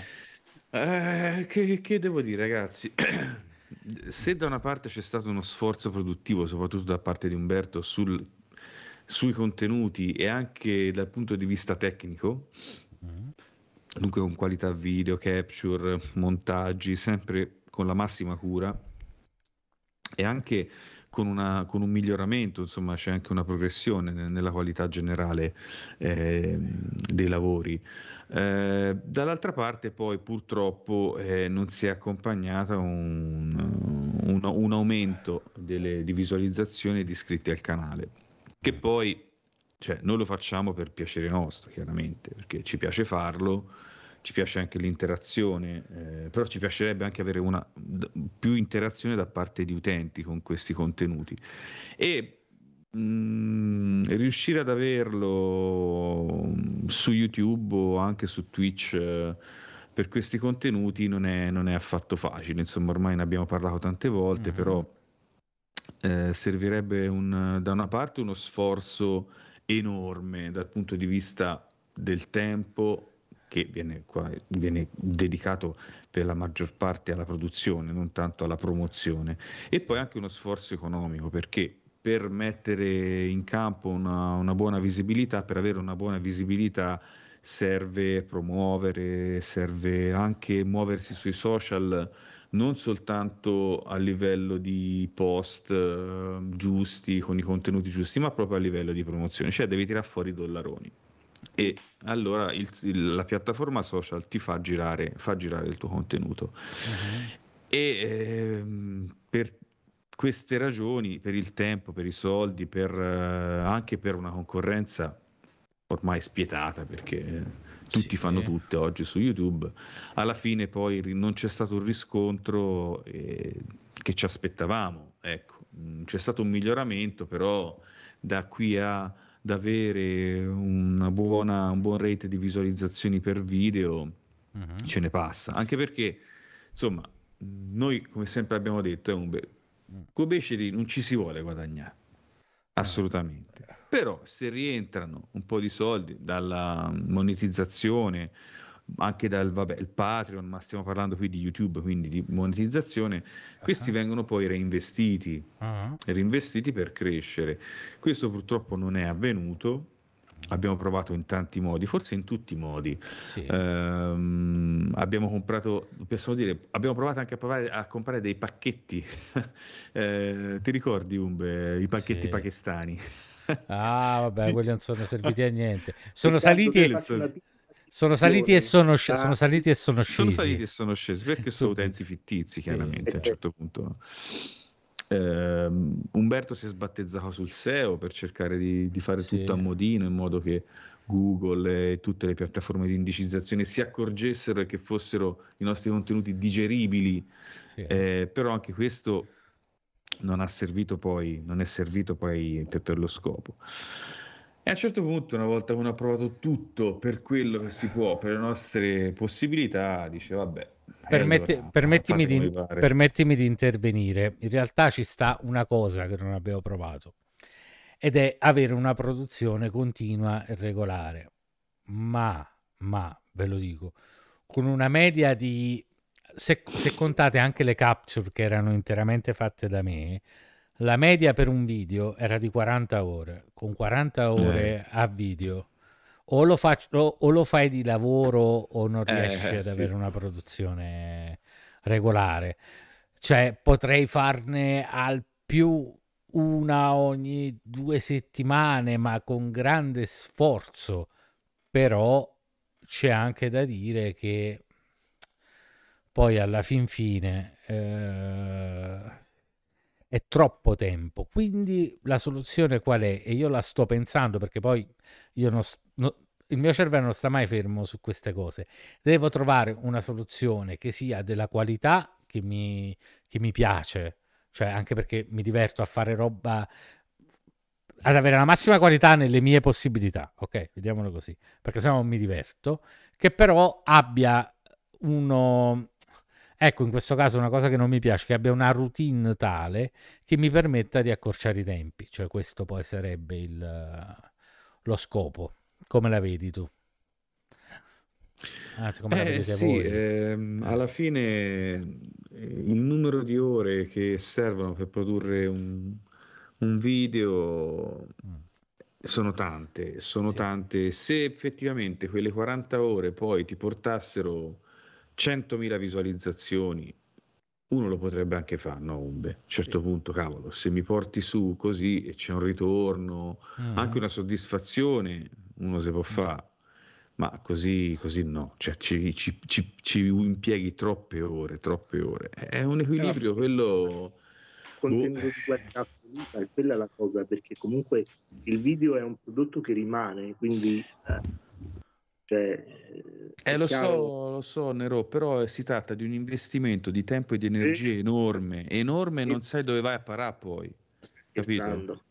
Eh. Eh, che, che, devo dire, ragazzi? se da una parte c'è stato uno sforzo produttivo, soprattutto da parte di Umberto, sul, sui contenuti e anche dal punto di vista tecnico, mm. dunque con qualità video, capture, montaggi, sempre con la massima cura e anche con, una, con, un miglioramento, insomma c'è anche una progressione nella qualità generale eh, dei lavori. Eh, dall'altra parte poi purtroppo eh, non si è accompagnata un, un, un aumento delle, di visualizzazioni e di iscritti al canale, che poi cioè, noi lo facciamo per piacere nostro, chiaramente, perché ci piace farlo ci piace anche l'interazione, eh, però ci piacerebbe anche avere una, più interazione da parte di utenti con questi contenuti e mm, riuscire ad averlo su YouTube o anche su Twitch eh, per questi contenuti non è, non è, affatto facile, insomma ormai ne abbiamo parlato tante volte, mm-hmm. però eh, servirebbe un, da una parte uno sforzo enorme dal punto di vista del tempo che viene, qua, viene, dedicato per la maggior parte alla produzione, non tanto alla promozione, e poi anche uno sforzo economico, perché per mettere in campo una, una buona visibilità, per avere una buona visibilità serve promuovere, serve anche muoversi sui social non soltanto a livello di post uh, giusti, con i contenuti giusti, ma proprio a livello di promozione, cioè devi tirare fuori i dollaroni e allora il, il, la piattaforma social ti fa girare, fa girare il tuo contenuto. Uh-huh. E ehm, per queste ragioni, per il tempo, per i soldi, per, eh, anche per una concorrenza ormai spietata, perché tutti sì. fanno tutte oggi su YouTube, alla fine poi non c'è stato un riscontro eh, che ci aspettavamo. Ecco, mm, c'è stato un miglioramento, però da qui a da avere una buona, un buon rate di visualizzazioni per video, uh-huh. ce ne passa. Anche perché, insomma, noi come sempre abbiamo detto, è un be- mm. Beceri non ci si vuole guadagnare, assolutamente. Però se rientrano un po' di soldi dalla monetizzazione anche dal vabbè, il Patreon, ma stiamo parlando qui di YouTube, quindi di monetizzazione, questi uh-huh. vengono poi reinvestiti, uh-huh. reinvestiti per crescere. Questo purtroppo non è avvenuto. Abbiamo provato in tanti modi, forse in tutti i modi. Sì. Ehm, abbiamo comprato, possiamo dire, abbiamo provato anche a, provare a comprare dei pacchetti. eh, ti ricordi, Umbe, i pacchetti sì. pakistani? ah, vabbè, quelli non sono serviti a niente. Sono saliti. Sono saliti e sono, sc- sono saliti e sono scesi. Sono saliti e sono scesi perché sono utenti fittizi, chiaramente. Sì. A un certo punto. Eh, Umberto si è sbattezzato sul SEO per cercare di, di fare sì. tutto a modino in modo che Google e tutte le piattaforme di indicizzazione si accorgessero e che fossero i nostri contenuti digeribili. Sì. Eh, però anche questo non ha servito poi, non è servito poi per, per lo scopo. E a un certo punto, una volta che uno ha provato tutto per quello che si può, per le nostre possibilità, dice vabbè. Permette, allora, permettimi, di, permettimi di intervenire. In realtà ci sta una cosa che non abbiamo provato ed è avere una produzione continua e regolare. Ma, ma, ve lo dico, con una media di... Se, se contate anche le capture che erano interamente fatte da me, la media per un video era di 40 ore. Con 40 ore eh. a video o lo, faccio, o lo fai di lavoro o non eh, riesci eh, ad sì. avere una produzione regolare. Cioè, potrei farne al più una ogni due settimane, ma con grande sforzo. Però c'è anche da dire che poi alla fin fine eh, è troppo tempo. Quindi la soluzione qual è? E io la sto pensando perché poi io non, no, il mio cervello non sta mai fermo su queste cose. Devo trovare una soluzione che sia della qualità che mi, che mi piace, cioè anche perché mi diverto a fare roba ad avere la massima qualità nelle mie possibilità, ok? Vediamolo così, perché se no mi diverto, che però abbia uno Ecco, in questo caso una cosa che non mi piace, che abbia una routine tale che mi permetta di accorciare i tempi, cioè questo poi sarebbe il, lo scopo. Come la vedi tu? Anzi, come eh, la vedete sì, voi? Ehm, alla fine il numero di ore che servono per produrre un, un video mm. sono tante, sono sì. tante. Se effettivamente quelle 40 ore poi ti portassero 100.000 visualizzazioni, uno lo potrebbe anche fare, no, Umbe? A un certo sì. punto, cavolo, se mi porti su così e c'è un ritorno, mm. anche una soddisfazione, uno si può mm. fare. Ma così, così no, cioè ci, ci, ci, ci, impieghi troppe ore, troppe ore. È un equilibrio quello... Contenuto boh. di qualità assoluta, e quella è la cosa, perché comunque il video è un prodotto che rimane, quindi... Eh, cioè, eh, lo so, lo so, Nero, però si tratta di un investimento di tempo e di energia sì. enorme, enorme, e non sai dove vai a parare poi. Capito?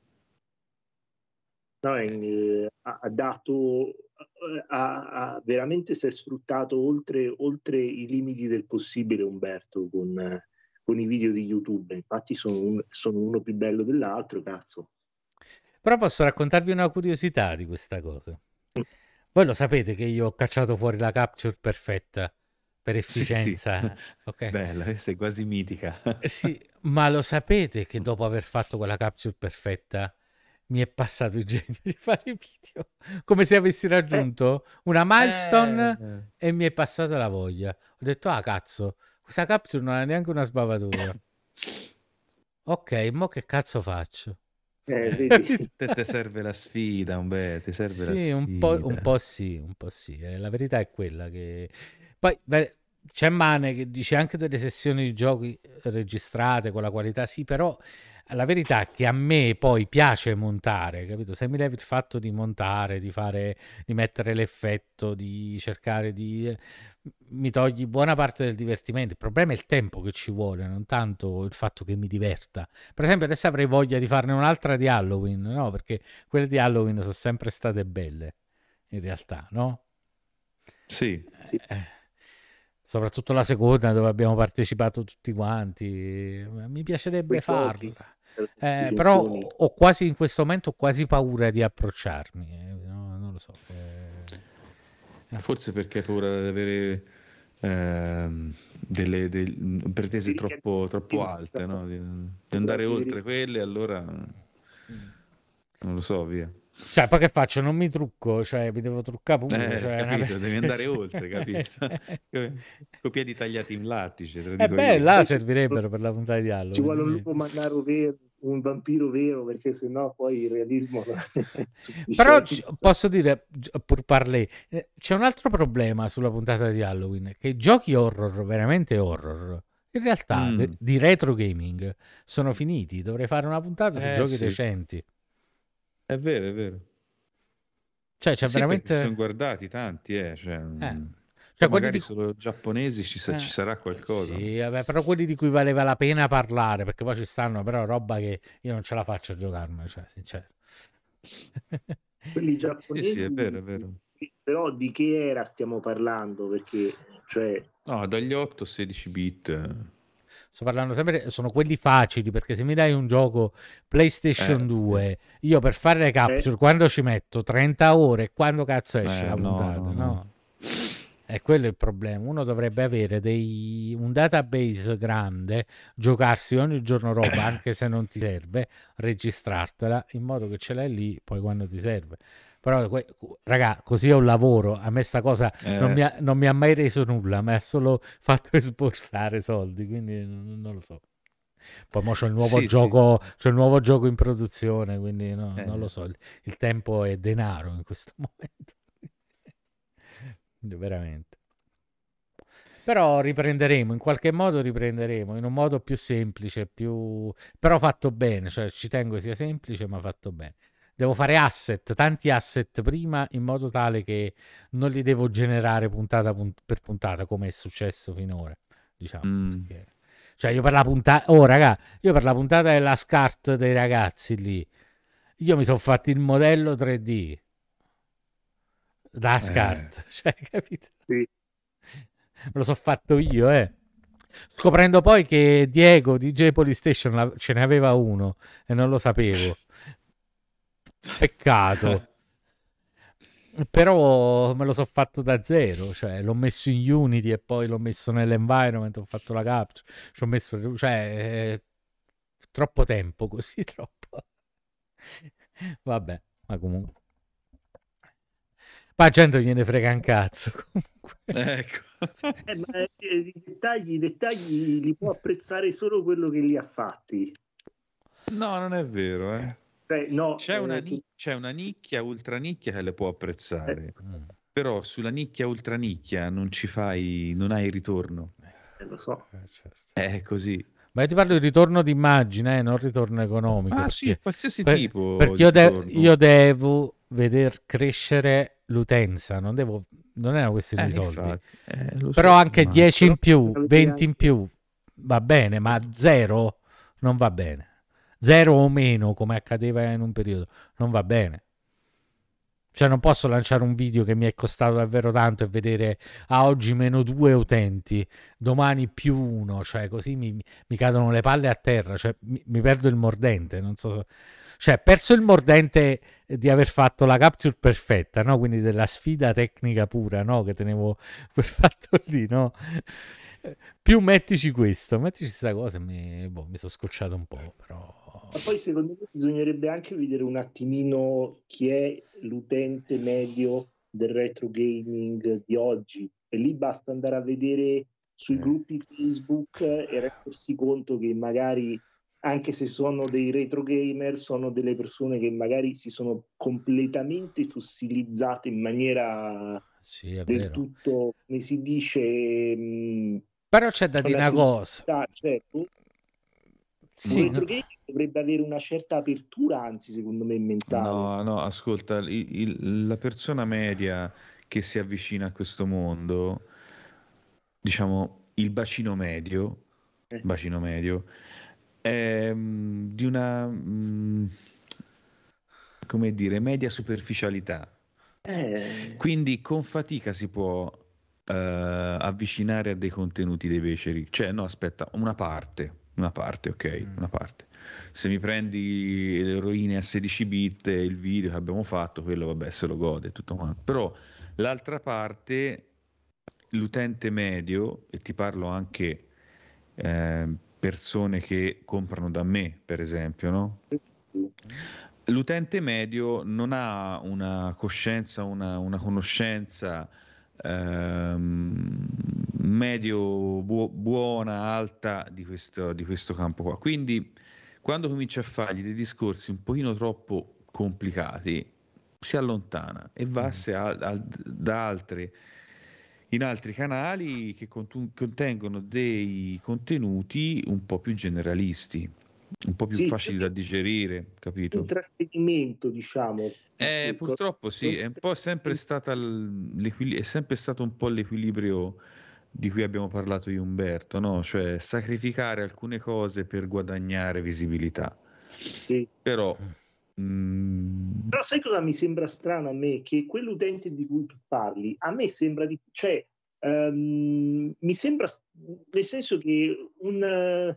No, eh, ha dato ha, ha, veramente si è sfruttato oltre, oltre, i limiti del possibile Umberto con, con i video di YouTube. Infatti sono, un, sono, uno più bello dell'altro, cazzo. Però posso raccontarvi una curiosità di questa cosa. Voi lo sapete che io ho cacciato fuori la capture perfetta per efficienza. Sì, sì. Okay. Bella, questa è quasi mitica. sì, ma lo sapete che dopo aver fatto quella capture perfetta mi è passato il genio di fare video, come se avessi raggiunto eh. una milestone eh. e mi è passata la voglia. Ho detto, ah cazzo, questa capture non ha neanche una sbavatura. ok, mo che cazzo faccio? Eh, te, te serve la sfida, un beh, ti serve sì, la sfida. Un po', un po' sì, un po' sì. Eh, la verità è quella che... Poi beh, c'è Mane che dice anche delle sessioni di giochi registrate con la qualità, sì, però la verità è che a me poi piace montare, capito? Se mi levi il fatto di montare, di fare, di mettere l'effetto, di cercare di... mi togli buona parte del divertimento. Il problema è il tempo che ci vuole, non tanto il fatto che mi diverta. Per esempio adesso avrei voglia di farne un'altra di Halloween, no? Perché quelle di Halloween sono sempre state belle, in realtà, no? Sì. Eh, soprattutto la seconda dove abbiamo partecipato tutti quanti. Mi piacerebbe farla. Eh, però ho quasi in questo momento ho quasi paura di approcciarmi, eh, no, non lo so. Eh. Forse perché hai paura di avere ehm, delle, delle, pretese troppo, troppo alte, no? di, di, andare oltre quelle, allora mm. non lo so, via. Cioè, poi che faccio? Non mi trucco, cioè mi devo truccare pure. Eh, cioè, capito, devi andare oltre, capito? cioè... Con piedi tagliati in lattice. Te eh beh, io. là servirebbero per la puntata di Halloween. Ci vuole un lupo mannaro vero un vampiro vero perché sennò poi il realismo però posso dire pur parlé eh, c'è un altro problema sulla puntata di Halloween che i giochi horror veramente horror in realtà mm. di retro gaming sono finiti dovrei fare una puntata su eh, giochi sì. recenti è vero è vero cioè c'è sì, veramente sono guardati tanti eh, cioè... eh. Mm. Cioè, magari di... solo giapponesi ci, sa- eh, ci, sarà qualcosa. Sì, vabbè, però quelli di cui valeva la pena parlare, perché poi ci stanno però roba che io non ce la faccio a giocarmi, cioè, sincero. quelli giapponesi... Sì, sì, è vero, è vero. Però di che era stiamo parlando? Perché, cioè... No, dagli 8 16 bit. Sto parlando sempre, sono quelli facili perché se mi dai un gioco PlayStation eh, 2, io per fare le capture, eh. quando ci metto 30 ore, quando cazzo esce eh, la puntata? no. no. no. È quello il problema. Uno dovrebbe avere dei, un database grande, giocarsi ogni giorno roba, anche se non ti serve, registrartela in modo che ce l'hai lì poi quando ti serve. Però, raga, così è un lavoro. A me sta cosa eh. non, mi ha, non, mi ha, mai reso nulla, mi ha solo fatto esborsare soldi, quindi non, lo so. Poi mo c'è il nuovo sì, gioco, sì. c'è il nuovo gioco in produzione, quindi no, eh. non lo so. Il, il tempo è denaro in questo momento veramente. Però riprenderemo, in qualche modo riprenderemo, in un modo più semplice, più... però fatto bene, cioè ci tengo sia semplice ma fatto bene. Devo fare asset, tanti asset prima, in modo tale che non li devo generare puntata per puntata, come è successo finora, diciamo. Mm. Perché... Cioè io per la puntata... Oh raga, io per la puntata della SCART dei ragazzi lì, io mi sono fatto il modello 3D da Ascart, eh. cioè, capito? Sì. Me lo so fatto io, eh. Scoprendo poi che Diego DJ Polystation ce ne aveva uno e non lo sapevo. Peccato. però me lo so fatto da zero, cioè l'ho messo in Unity e poi l'ho messo nell'environment, ho fatto la capture, ci ho messo, cioè, eh, troppo tempo così, troppo. Vabbè, ma comunque. Ma gente gliene frega un cazzo. Comunque. Ecco. Eh, ma eh, i, dettagli, i dettagli li può apprezzare solo quello che li ha fatti. No, non è vero, eh. Beh, no, c'è, una eh, ni- c'è, una nicchia, ultra nicchia che le può apprezzare, eh. però sulla nicchia, ultra nicchia non ci fai, non hai ritorno. Eh, lo so. Eh, certo. È così. Ma ti parlo di ritorno d'immagine, eh, non ritorno economico. Ah, perché, sì, qualsiasi per, tipo. Perché io, de- io, devo veder crescere l'utenza, non, devo, non è una questione di soldi. Però so, anche 10 in più, 20 in più va bene, ma zero non va bene zero o meno come accadeva in un periodo, non va bene. Cioè non posso lanciare un video che mi è costato davvero tanto e vedere a ah, oggi meno due utenti, domani più uno, cioè così mi, mi cadono le palle a terra, cioè mi, mi perdo il mordente, non so... Cioè, perso il mordente di aver fatto la capture perfetta, no? Quindi della sfida tecnica pura, no? Che tenevo quel fatto lì, no? Più mettici questo, mettici questa cosa, mi, boh, mi sono scocciato un po', però... Ma poi secondo me bisognerebbe anche vedere un attimino chi è l'utente medio del retro gaming di oggi e lì basta andare a vedere sui eh. gruppi Facebook e rendersi conto che magari anche se sono dei retro gamer sono delle persone che magari si sono completamente fossilizzate in maniera sì, del vero. tutto come si dice mh, però c'è da dire una cosa certo, sì, un retro no. Dovrebbe avere una certa apertura, anzi, secondo me, mentale. No, no, ascolta, il, il, la persona media che si avvicina a questo mondo, diciamo, il bacino medio, eh. bacino medio, è um, di una, um, come dire, media superficialità. Eh. Quindi con fatica si può uh, avvicinare a dei contenuti dei beceri. Cioè, no, aspetta, una parte una parte, ok, mm. una parte. Se mi prendi l'eroina a 16 bit il video che abbiamo fatto, quello vabbè se lo gode tutto quanto. Però l'altra parte, l'utente medio, e ti parlo anche eh, persone che comprano da me, per esempio, no? L'utente medio non ha una coscienza, una, una conoscenza ehm, medio bu- buona, alta di questo, di questo campo qua. Quindi quando comincia a fargli dei discorsi un pochino troppo complicati, si allontana e va mm. a, a, da altre in altri canali che cont- contengono dei contenuti un po' più generalisti, un po' più sì, facili da digerire, capito? Intrattenimento, diciamo. Eh, purtroppo sì, è un po' sempre stata è sempre stato un po' l'equilibrio di cui abbiamo parlato io Umberto, no? Cioè sacrificare alcune cose per guadagnare visibilità. Sì. Però mm... Però sai cosa mi sembra strano a me? Che quell'utente di cui tu parli, a me sembra di... cioè, um, mi sembra nel senso che un...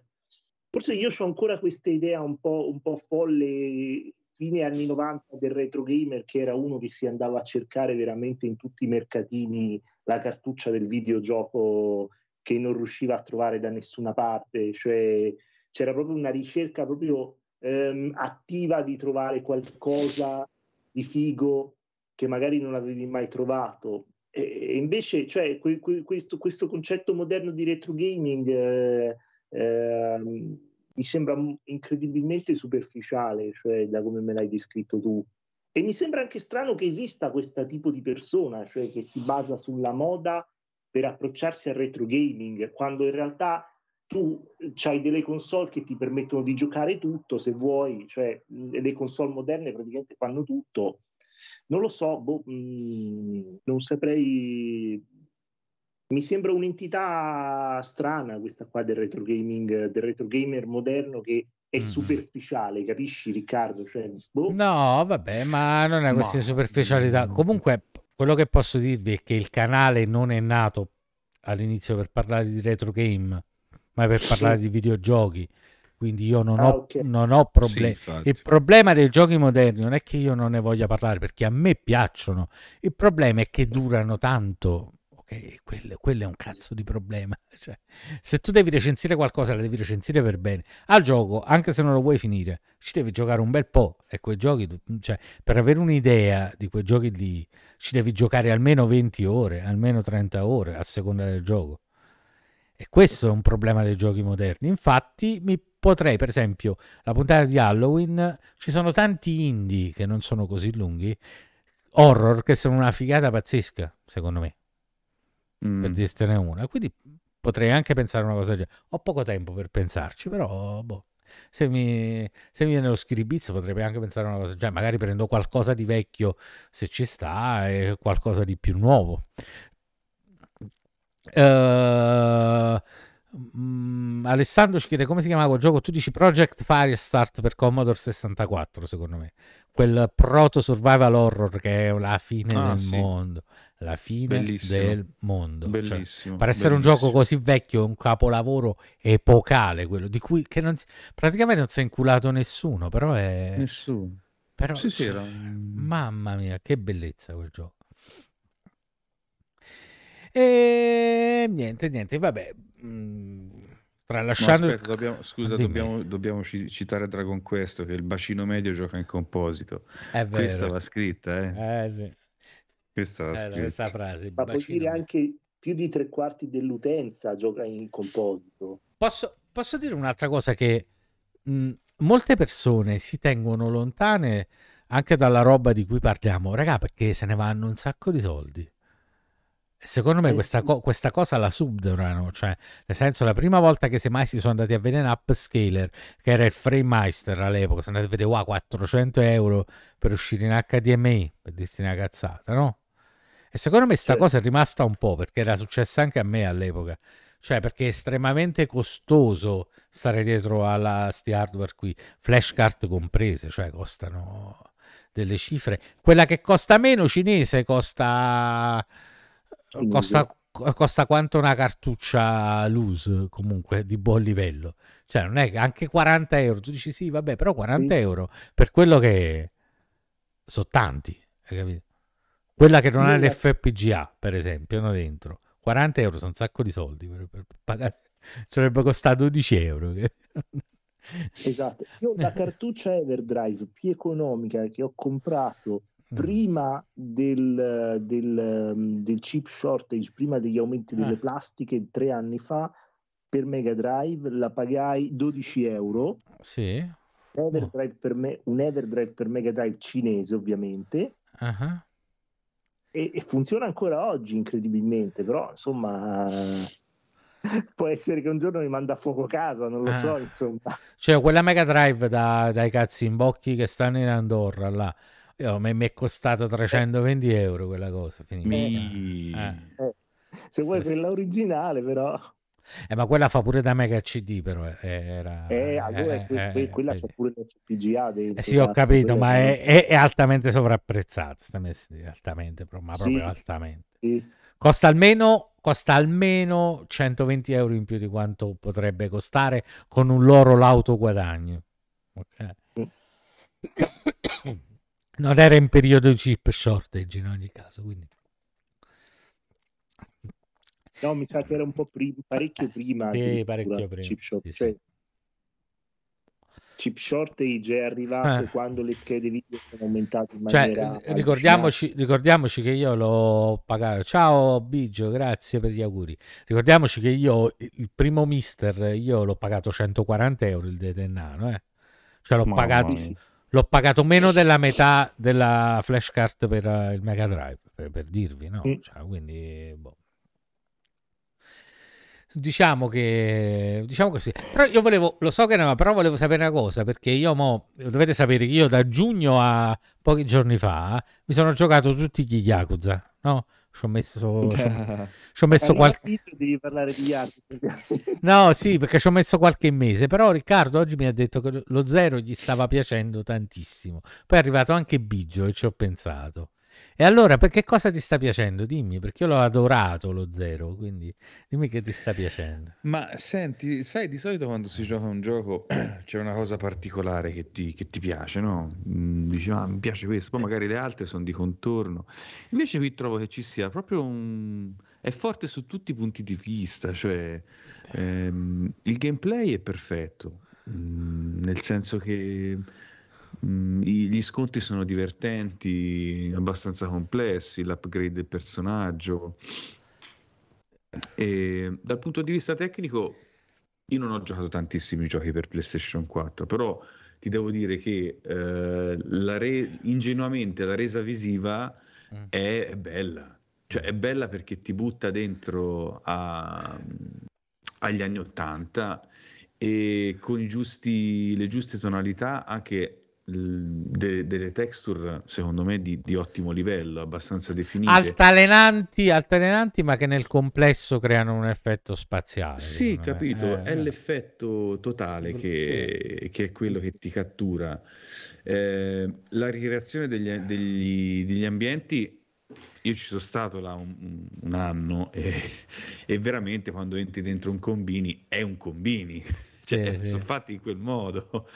Forse io ho ancora questa idea un po', un po' folle fine anni 90 del retro gamer che era uno che si andava a cercare veramente in tutti i mercatini la cartuccia del videogioco che non riusciva a trovare da nessuna parte, cioè c'era proprio una ricerca proprio ehm, attiva di trovare qualcosa di figo che magari non avevi mai trovato. E, e invece, cioè, que, que, questo, questo, concetto moderno di retro gaming eh, eh, mi sembra incredibilmente superficiale, cioè da come me l'hai descritto tu. E mi sembra anche strano che esista questo tipo di persona, cioè che si basa sulla moda per approcciarsi al retro gaming, quando in realtà tu hai delle console che ti permettono di giocare tutto se vuoi, cioè le console moderne praticamente fanno tutto. Non lo so, boh, mh, non saprei. Mi sembra un'entità strana questa qua del retro gaming, del retro gamer moderno che è mm-hmm. superficiale, capisci Riccardo? Cioè, boh. No, vabbè, ma non è questa no. superficialità. Comunque, quello che posso dirvi è che il canale non è nato all'inizio per parlare di retro game, ma per parlare di videogiochi. quindi io non, ah, ho, okay. non ho problemi. Sì, il problema dei giochi moderni non è che io non ne voglia parlare perché a me piacciono, il problema è che durano tanto. Quello, quello è un cazzo di problema. Cioè, se tu devi recensire qualcosa, la devi recensire per bene. Al gioco, anche se non lo vuoi finire, ci devi giocare un bel po'. E quei giochi, cioè, per avere un'idea di quei giochi lì, ci devi giocare almeno 20 ore, almeno 30 ore a seconda del gioco. E questo è un problema dei giochi moderni. Infatti, mi potrei, per esempio, la puntata di Halloween, ci sono tanti indie che non sono così lunghi, horror che sono una figata pazzesca, secondo me. Mm. Per dirtene una. Quindi potrei anche pensare una cosa del genere. Ho poco tempo per pensarci, però boh. Se mi, se mi viene lo schiribizzo potrei anche pensare una cosa del genere. Magari prendo qualcosa di vecchio se ci sta e qualcosa di più nuovo. Uh, Alessandro ci chiede come si chiamava quel gioco. Tu dici Project Firestart per Commodore 64, secondo me. Quel proto survival horror che è la fine ah, del sì. mondo. La fine bellissimo. del mondo. Cioè, bellissimo. Cioè, per essere bellissimo. un gioco così vecchio, un capolavoro epocale, quello di cui non si, praticamente non si è inculato nessuno, però è... Nessuno. Però, sì, cioè, sì, era... Mamma mia, che bellezza quel gioco. E niente, niente, vabbè. Mm, tralasciando... No, aspetta, dobbiamo, scusa, dobbiamo, dobbiamo, citare Dragon Quest che il bacino medio gioca in composito. È vero. Questa va scritta, eh? Eh sì. Questa va eh, scritta. Questa frase. Ma puoi dire anche più di tre quarti dell'utenza gioca in composito. Posso, posso dire un'altra cosa che mh, molte persone si tengono lontane anche dalla roba di cui parliamo, raga, perché se ne vanno un sacco di soldi. Secondo me eh, questa, sì. co- questa, cosa la subdorano, cioè nel senso la prima volta che semmai si sono andati a vedere un upscaler che era il Framemeister all'epoca, sono andati a vedere wow, 400 euro per uscire in HDMI, per dirti una cazzata, no? E secondo me questa sì. cosa è rimasta un po' perché era successa anche a me all'epoca, cioè perché è estremamente costoso stare dietro a sti hardware qui, flashcard comprese, cioè costano delle cifre. Quella che costa meno cinese costa costa, costa quanto una cartuccia loose comunque di buon livello. Cioè, non è che anche 40 euro. Tu dici sì, vabbè, però 40 sì. euro per quello che sono tanti, hai capito? Quella che non ha l'FPGA, per esempio, no, dentro. 40 euro sono un sacco di soldi per, per pagare. Sarebbe costato 12 euro. esatto. Io la cartuccia Everdrive più economica che ho comprato Mm. prima del, del, del, chip shortage, prima degli aumenti delle ah. plastiche, tre anni fa, per Mega Drive la pagai 12 euro. Sì. Everdrive per me, un Everdrive per Mega Drive cinese, ovviamente. Uh-huh. E, e, funziona ancora oggi, incredibilmente, però insomma. Può essere che un giorno mi manda a fuoco casa, non lo ah. so, insomma. Cioè, quella Mega Drive da, dai cazzi in bocchi che stanno in Andorra là io, mi, è costato 320 euro quella cosa. Mi... Eh. Eh. Se vuoi sì, quella originale, però. Eh, ma quella fa pure da Mega CD, però eh, era... Eh, allora eh, que- quella fa pure l'FPGA. Eh sì, ho capito, ma è, è, è, altamente sovrapprezzata, sta messa altamente, ma sì. proprio altamente. Sì. Costa almeno, costa almeno 120 euro in più di quanto potrebbe costare con un loro lauto guadagno. Non era in periodo di chip shortage in ogni caso, quindi... No, mi sa che era un po' prima, parecchio prima. Sì, parecchio prima. Chip, short, sì, cioè, chip shortage è arrivato eh. quando le schede video sono aumentate in cioè, maniera... ricordiamoci, ricordiamoci, che io l'ho pagato. Ciao Bigio, grazie per gli auguri. Ricordiamoci che io, il primo mister, io l'ho pagato 140 euro il detennano, eh. Cioè l'ho pagato... L'ho pagato meno della metà della flashcard per uh, il Mega Drive, per, per dirvi, no? Mm. Cioè, quindi, boh. Diciamo che, diciamo così. Però io volevo, lo so che no, però volevo sapere una cosa, perché io mo, dovete sapere che io da giugno a pochi giorni fa mi sono giocato tutti gli Yakuza, no? Ci ho messo, ci ho messo qualche... Devi parlare di Yakuza. no, sì, perché ci ho messo qualche mese, però Riccardo oggi mi ha detto che lo zero gli stava piacendo tantissimo. Poi è arrivato anche Biggio e ci ho pensato. E allora, perché cosa ti sta piacendo? Dimmi, perché io l'ho adorato lo zero, quindi dimmi che ti sta piacendo. Ma senti, sai, di solito quando si gioca un gioco c'è una cosa particolare che ti, che ti piace, no? Mm, dici, ah, mi piace questo, poi magari le altre sono di contorno. Invece qui trovo che ci sia proprio un... è forte su tutti i punti di vista, cioè ehm, il gameplay è perfetto, mm, nel senso che Mm, gli scontri sono divertenti, abbastanza complessi, l'upgrade del personaggio. E dal punto di vista tecnico, io non ho giocato tantissimi giochi per PlayStation 4, però ti devo dire che eh, la re- ingenuamente la resa visiva mm. è bella. Cioè è bella perché ti butta dentro a, agli anni 80 e con giusti, le giuste tonalità anche de- delle texture secondo me di, di, ottimo livello, abbastanza definite. Altalenanti, altalenanti, ma che nel complesso creano un effetto spaziale. Sì, capito, eh, è eh. l'effetto totale che, sì. che, è quello che ti cattura. Eh, la ricreazione degli, degli, degli, ambienti, io ci sono stato là un, un anno e, e, veramente quando entri dentro un combini è un combini, cioè sì, sono sì. fatti in quel modo.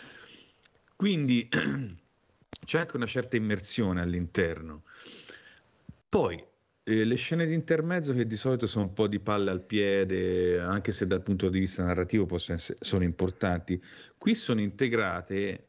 Quindi c'è anche una certa immersione all'interno. Poi eh, le scene di intermezzo che di solito sono un po' di palle al piede, anche se dal punto di vista narrativo essere, sono importanti, qui sono integrate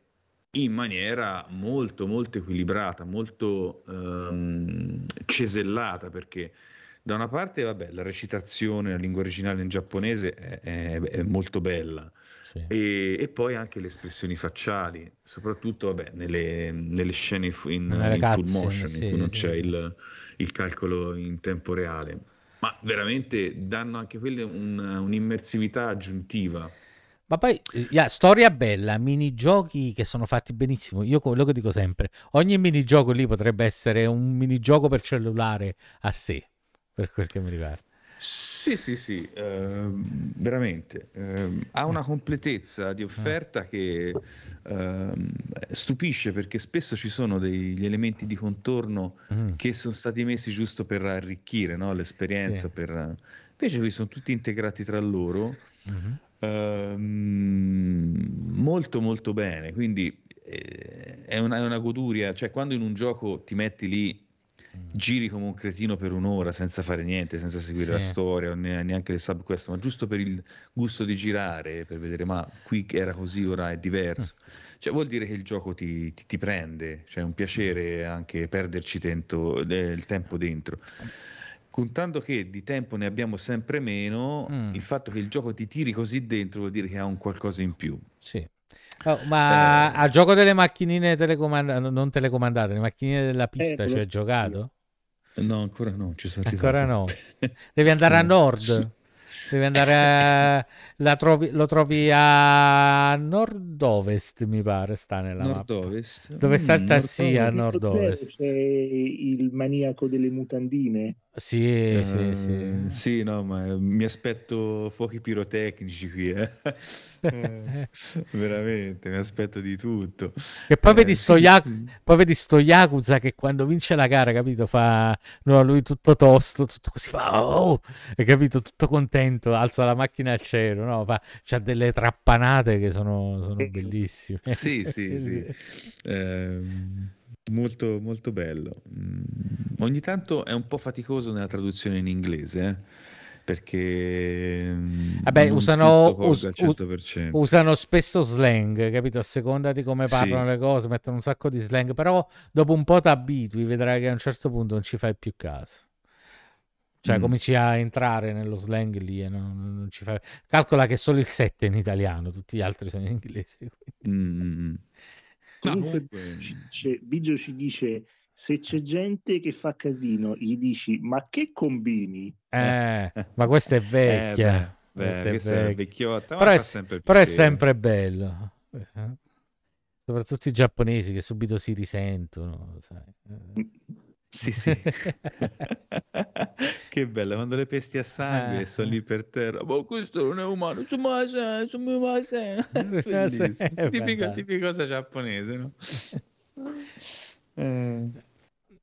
in maniera molto molto equilibrata, molto um, cesellata perché da una parte vabbè, la recitazione, la lingua originale in giapponese è, è, è molto bella, sì. E, e, poi anche le espressioni facciali, soprattutto vabbè, nelle, nelle, scene in, in full motion, sì, in cui non c'è il, il, calcolo in tempo reale. Ma veramente danno anche quelle un, un'immersività aggiuntiva. Ma poi, yeah, storia bella, minigiochi che sono fatti benissimo. Io quello che dico sempre, ogni minigioco lì potrebbe essere un minigioco per cellulare a sé, per quel che mi riguarda. Sì, sì, sì, eh, veramente. Eh, ha una completezza di offerta che eh, stupisce perché spesso ci sono degli elementi di contorno mm. che sono stati messi giusto per arricchire no? l'esperienza. Sì. Per... Invece qui sono tutti integrati tra loro mm-hmm. molto molto bene, quindi eh, è una, è una goduria, cioè quando in un gioco ti metti lì giri come un cretino per un'ora senza fare niente, senza seguire sì. la storia, neanche le sub quest, ma giusto per il gusto di girare, per vedere ma qui era così, ora è diverso. Mm. Cioè, vuol dire che il gioco ti, ti, ti prende, cioè è un piacere anche perderci tento, il tempo dentro. Contando che di tempo ne abbiamo sempre meno, mm. il fatto che il gioco ti tiri così dentro vuol dire che ha un qualcosa in più. Sì. Oh, ma eh, al gioco delle macchinine telecomandate, non telecomandate, le macchinine della pista, eh, ci hai giocato? No, ancora no, ci sono Ancora no. Devi andare a nord. Devi andare a... trovi... lo trovi a nord-ovest, mi pare, sta nella nord-ovest. Mappa. Dove sta il tassi a nord-ovest? C'è il maniaco delle mutandine. Sì, uh, sì, sì. Sì, no, ma mi aspetto fuochi pirotecnici qui, eh. eh, veramente, mi aspetto di tutto. E poi, eh, vedi sto sì, Yaku- sì. poi vedi sto Yakuza che quando vince la gara, capito, fa no, lui tutto tosto, tutto così fa, oh, hai capito, tutto contento, alza la macchina al cielo, no? fa, c'ha delle trappanate che sono, sono bellissime. Sì, sì, sì. Eh, Molto, molto bello. Mm, ogni tanto è un po' faticoso nella traduzione in inglese, eh? perché mm, Vabbè, usano, us, usano, spesso slang, capito? A seconda di come parlano sì. le cose, mettono un sacco di slang, però dopo un po' ti abitui, vedrai che a un certo punto non ci fai più caso. Cioè, mm. cominci a entrare nello slang lì e non, non ci fai... Calcola che solo il 7 è in italiano, tutti gli altri sono in inglese. Mm. Comunque, ci dice, Biggio ci dice se c'è gente che fa casino, gli dici ma che combini? Eh, ma questa è vecchia. Eh, beh, questa, beh, è, questa è vecchiotta, però, è, però è, sempre bello. Soprattutto i giapponesi che subito si risentono. Sai. Sì, sì. che bello, quando le pesti a sangue eh. sono lì per terra. Ma boh, questo non è umano. Tipica, tipica cosa giapponese, no? Eh.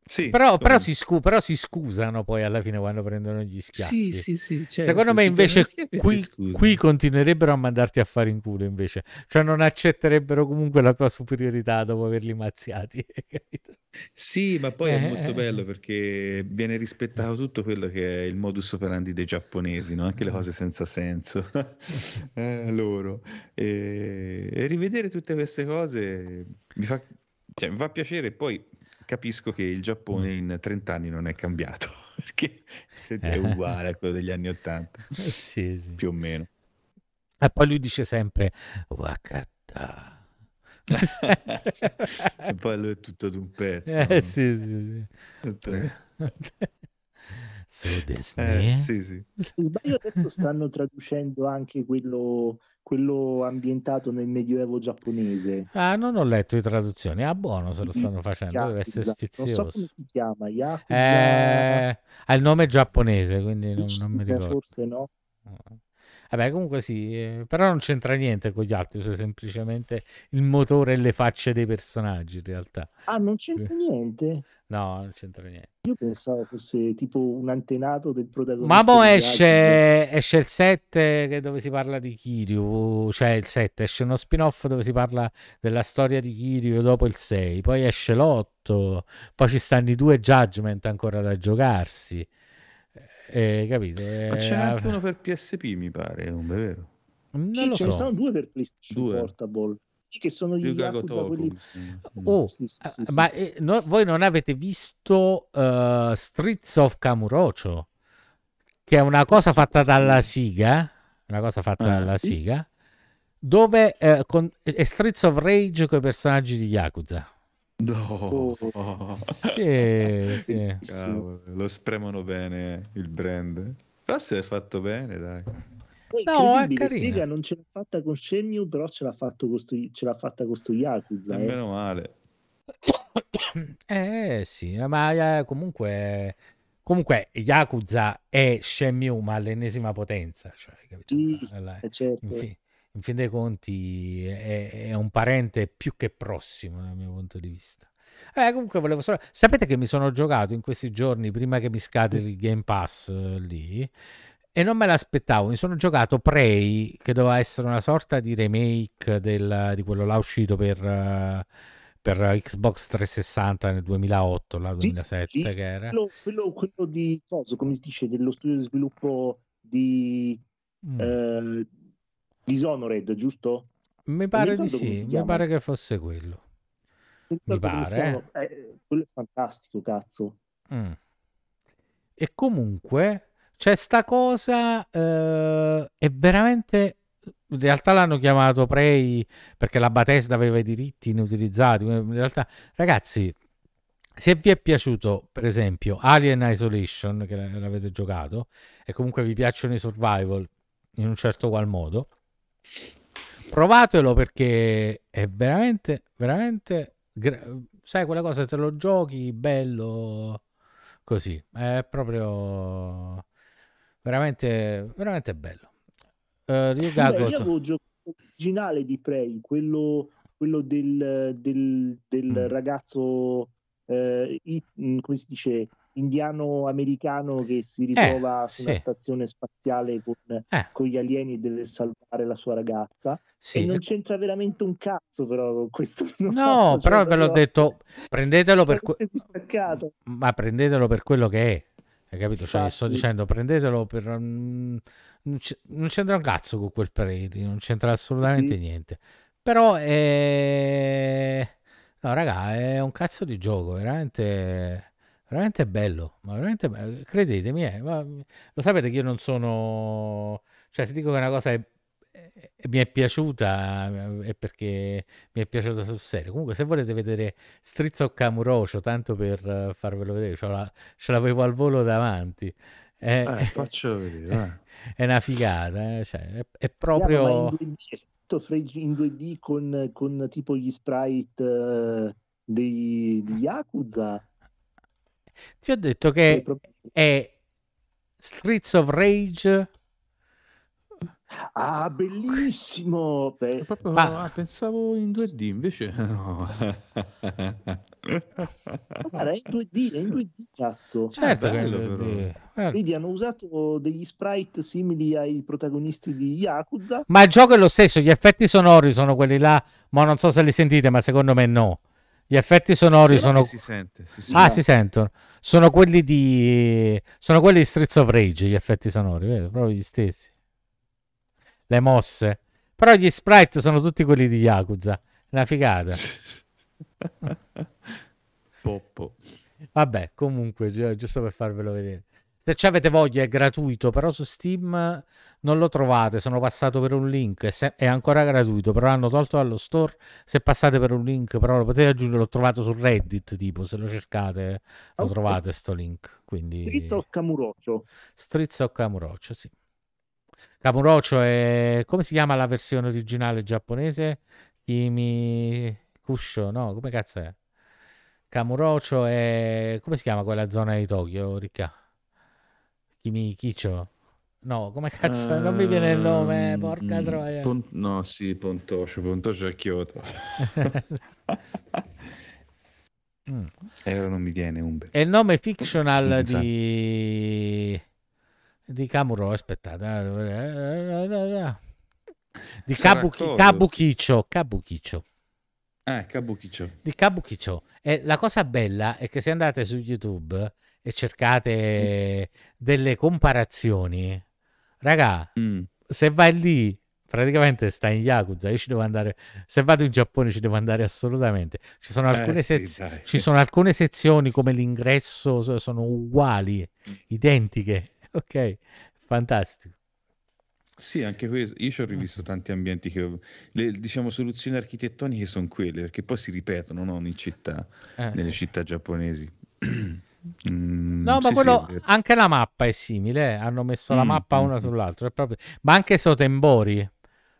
Sì, però, però, si scu- però, si scusano poi alla fine quando prendono gli schiaffi. Sì, sì, sì, certo, Secondo me invece qui, qui, continuerebbero a mandarti a fare in culo invece. Cioè non accetterebbero comunque la tua superiorità dopo averli mazziati. sì, ma poi eh. è molto bello perché viene rispettato tutto quello che è il modus operandi dei giapponesi, no? anche le cose senza senso. eh, loro. E, e rivedere tutte queste cose mi fa, cioè, mi fa piacere. Poi capisco che il Giappone mm. in 30 anni non è cambiato, perché è uguale a quello degli anni 80, eh, sì, sì. più o meno. E poi lui dice sempre Wakata. e poi lui è tutto ad un pezzo. Eh, no? sì, sì, sì. so eh, sì, sì. Se sbaglio adesso stanno traducendo anche quello quello ambientato nel medioevo giapponese. Ah, non ho letto le traduzioni. Ah, buono se lo stanno facendo, Yakuza. deve essere sfizioso. Non so come si chiama, Yakuza... Eh, ha il nome giapponese, quindi non, non mi ricordo. Forse no. Ah. Vabbè, comunque sì, eh, però non c'entra niente con gli altri, cioè semplicemente il motore e le facce dei personaggi in realtà. Ah, non c'entra eh. niente? No, non c'entra niente. Io pensavo fosse tipo un antenato del protagonista. Ma mo esce, esce, il 7 dove si parla di Kiryu, cioè il 7, esce uno spin-off dove si parla della storia di Kiryu dopo il 6, poi esce l'8, poi ci stanno i due Judgment ancora da giocarsi. Eh, capito? Eh, Ma c'è anche uno per PSP, mi pare, non è vero? Non sì, lo ce so. ne sono due per PlayStation due. Portable. Sì, che sono gli Yakuza quelli... Oh, sì, sì, sì, ma eh, no, voi non avete visto uh, Streets of Kamurocho? Che è una cosa fatta dalla Siga, una cosa fatta ah, dalla Siga, dove eh, con, è Streets of Rage con i personaggi di Yakuza. No, oh. sì, sì. Cavolo, lo spremono bene il brand. Però se è fatto bene, dai. Poi no, è. Sega non ce l'ha fatta con Shenmue, però ce l'ha, fatto con sto, ce l'ha fatta con sto Yakuza. Eh. Meno male. Eh sì, ma eh, comunque comunque Yakuza è Shenmue ma all'ennesima potenza, cioè, capito? Sì, Alla, eh, certo. in, fi- in, fin dei conti è, è, un parente più che prossimo dal mio punto di vista. Eh, comunque volevo solo... Sapete che mi sono giocato in questi giorni, prima che mi scade il Game Pass eh, lì, e non me l'aspettavo. Mi sono giocato Prey, che doveva essere una sorta di remake del, di quello là uscito per, per Xbox 360 nel 2008, là, 2007 sì, sì, che era. Quello, quello, quello, di cosa, come si dice, dello studio di sviluppo di mm. eh, Dishonored, giusto? Mi pare di sì, mi pare che fosse quello. Mi pare. Eh, quello è fantastico, cazzo. Mm. E comunque c'è sta cosa, eh, è veramente... In realtà l'hanno chiamato Prey perché la Bethesda aveva i diritti inutilizzati. In realtà, ragazzi, se vi è piaciuto, per esempio, Alien Isolation, che l'avete giocato, e comunque vi piacciono i survival in un certo qual modo, provatelo perché è veramente, veramente... sai, quella cosa te lo giochi bello così. È proprio veramente, veramente bello. Uh, Ryuga Beh, avevo giocato l'originale di Prey, quello, quello del, del, del mm. ragazzo, eh, come si dice, indiano-americano che si ritrova eh, su una stazione spaziale con, eh. con, gli alieni e deve salvare la sua ragazza. Sì. E non c'entra veramente un cazzo, però con questo. No, cioè, però ve l'ho detto, prendetelo per, que- ma prendetelo per quello che è. Hai capito? Cioè, sto dicendo, prendetelo per... Mm, non, c'entra un cazzo con quel Predi, non c'entra assolutamente sì. niente. Però è... No, raga, è un cazzo di gioco, veramente... Veramente bello, ma veramente bello. Credetemi, eh, ma... lo sapete che io non sono... Cioè, se dico che una cosa è mi è piaciuta è perché mi è piaciuta sul serio. Comunque, se volete vedere Strizzo Camurocio, tanto per farvelo vedere, ce, la, ce l'avevo al volo davanti. È, eh, faccio vedere. È, è una figata, eh? cioè, è, è, proprio. in 2D, è in 2D con, con, tipo gli sprite uh, dei, di Yakuza. Ti ho detto che è Streets of Rage Ah, bellissimo! Beh, proprio, Ma... ah, pensavo in 2D, invece no. Guarda, è in 2D, è in 2D, cazzo. Certo, bello, bello Vedi, hanno usato degli sprite simili ai protagonisti di Yakuza. Ma il gioco è lo stesso, gli effetti sonori sono quelli là, ma non so se li sentite, ma secondo me no. Gli effetti sonori sono... Si sente, si sente. Ah, si sentono. Sono quelli di... Sono quelli di Streets of Rage, gli effetti sonori, vedi? Proprio gli stessi le mosse. Però gli sprite sono tutti quelli di Yakuza. Una figata. Poppo. Vabbè, comunque, giusto per farvelo vedere. Se ci avete voglia è gratuito, però su Steam non lo trovate. Sono passato per un link, è ancora gratuito, però l'hanno tolto dallo store. Se passate per un link, però lo potete aggiungere, l'ho trovato su Reddit, tipo, se lo cercate lo trovate sto link. Quindi... Strizzo o Camurocio? Strizzo o Camurocio, sì. Kamurocho è... come si chiama la versione originale giapponese? Kimi Kusho, no, come cazzo è? Kamurocho è... come si chiama quella zona di Tokyo, Ricca? Kimi Kicho? No, come cazzo? Uh, non mi viene il nome, porca mm, troia. Pon... no, sì, Pontosho, Pontosho è Kyoto. mm. E ora non mi viene un... È il nome fictional di di Kamuro, aspettate, di Kabuki, Kabukicho, Kabukicho. Eh, Kabukicho. Di Kabukicho. E la cosa bella è che se andate su YouTube e cercate delle comparazioni, raga, mm. se vai lì praticamente sta in Yakuza. Io ci devo andare. Se vado in Giappone, ci devo andare assolutamente. Ci sono eh, alcune, eh, sez- sì, ci sono alcune sezioni come l'ingresso, sono uguali, mm. identiche. ok, fantastico. Sì, anche questo. Io ci ho rivisto tanti ambienti che le diciamo soluzioni architettoniche sono quelle, perché poi si ripetono no? in città, eh, nelle sì. città giapponesi. Mm, no, ma sì, quello, sì, anche la mappa è simile. Eh. Hanno messo mm, la mappa mm, una mm. sull'altra. Proprio... Ma anche Sotembori,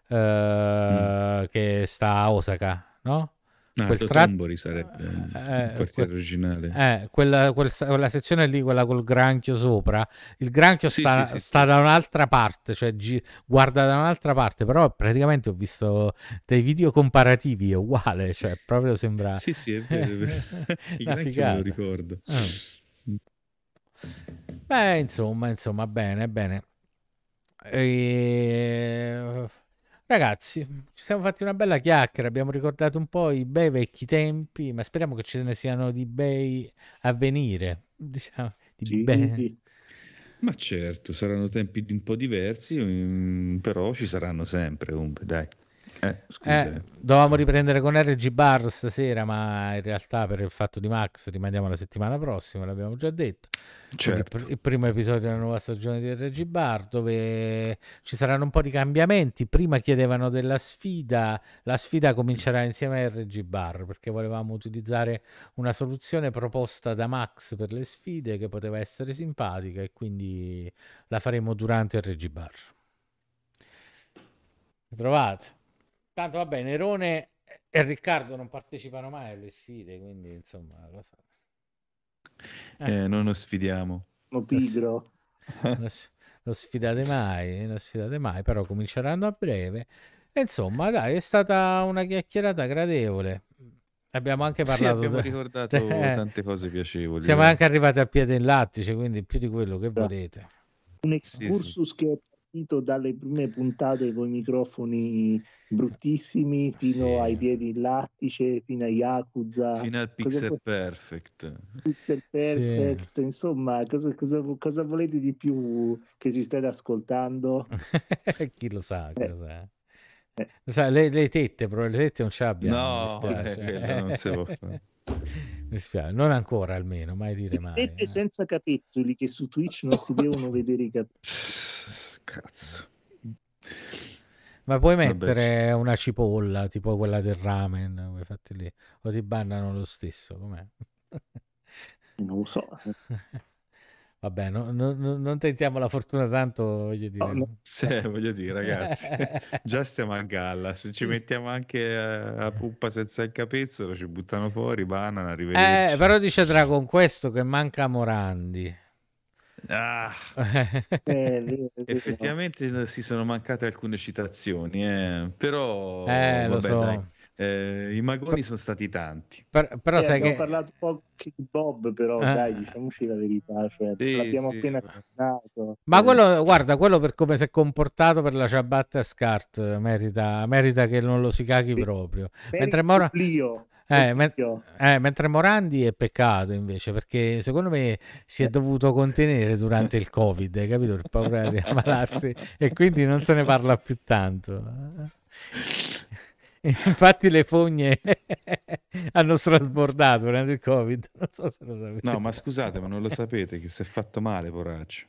eh, mm. che sta a Osaka, no? Ah, quel tratto sarebbe eh, il quartiere quel, originale. Eh, quella, quel, quella, sezione lì, quella col granchio sopra, il granchio sì, sta, sì, sì, sta da un'altra parte, cioè gi- guarda da un'altra parte, però praticamente ho visto dei video comparativi, è uguale, cioè proprio sembra... Sì, sì, è vero, è vero. il granchio me lo ricordo. Ah. Beh, insomma, insomma, bene, bene. E... Ragazzi, ci siamo fatti una bella chiacchiera, abbiamo ricordato un po' i bei vecchi tempi, ma speriamo che ce ne siano di bei a venire. Diciamo, di sì, bei... Ma certo, saranno tempi un po' diversi, mm, però ci saranno sempre, comunque, dai. Eh, eh, dovevamo riprendere con RG Bar stasera, ma in realtà per il fatto di Max rimaniamo la settimana prossima, l'abbiamo già detto. Certo. Il, il, primo episodio della nuova stagione di RG Bar, dove ci saranno un po' di cambiamenti. Prima chiedevano della sfida, la sfida comincerà insieme a RG Bar perché volevamo utilizzare una soluzione proposta da Max per le sfide che poteva essere simpatica e quindi la faremo durante RG Bar. Trovate? Tanto vabbè, Nerone e Riccardo non partecipano mai alle sfide, quindi insomma, cosa... eh. Eh, non lo sfidiamo. Lo pigro. Non, non sfidate mai, non sfidate mai, però cominceranno a breve. E insomma, dai, è stata una chiacchierata gradevole. Abbiamo anche parlato. Sì, abbiamo ricordato de... tante cose piacevoli. Siamo eh. anche arrivati al piede in lattice, quindi più di quello che volete. Un excursus sì, sì. che partito dalle prime puntate con i microfoni bruttissimi fino sì. ai piedi in lattice, fino a Yakuza. Fino al Pixel cosa... Perfect. Pixel Perfect, sì. insomma, cosa, cosa, cosa, volete di più che ci state ascoltando? chi lo sa, chi eh. lo sa. Eh. le, le, tette, però le tette non ce l'abbiamo. No, eh, non si può fare. Mi spiace, non ancora almeno, mai dire mai. Tette eh. senza capezzoli che su Twitch non si devono vedere i capezzoli. Cazzo. Ma puoi mettere Vabbè. una cipolla, tipo quella del ramen, fatti lì, o ti bannano lo stesso, com'è? Non lo so. Vabbè, no, no, non tentiamo la fortuna tanto, voglio dire. Sì, voglio dire, ragazzi, già stiamo a galla, se ci mettiamo anche a, a puppa senza il capezzolo, ci buttano fuori, banana, arrivederci. Eh, però dice Dragon questo che manca Morandi. Ah, eh, effettivamente si sono mancate alcune citazioni, eh. però eh, vabbè, so. dai. Eh, I magoni sono stati tanti. Per, però eh, sai abbiamo che... parlato un po' di Bob, però eh. dai, diciamoci la verità, cioè, sì, l'abbiamo sì, appena citato. Ma quello, guarda, quello per come si è comportato per la ciabatta Scart merita, merita che non lo si caghi proprio. Mentre Mora... Eh, men- eh, mentre Morandi è peccato invece perché secondo me si è dovuto contenere durante il covid, hai capito? Per paura di ammalarsi e quindi non se ne parla più tanto. Infatti le fogne hanno strasbordato durante il Covid. Non so se lo sapete. No, ma scusate, ma non lo sapete che si è fatto male, poraccio.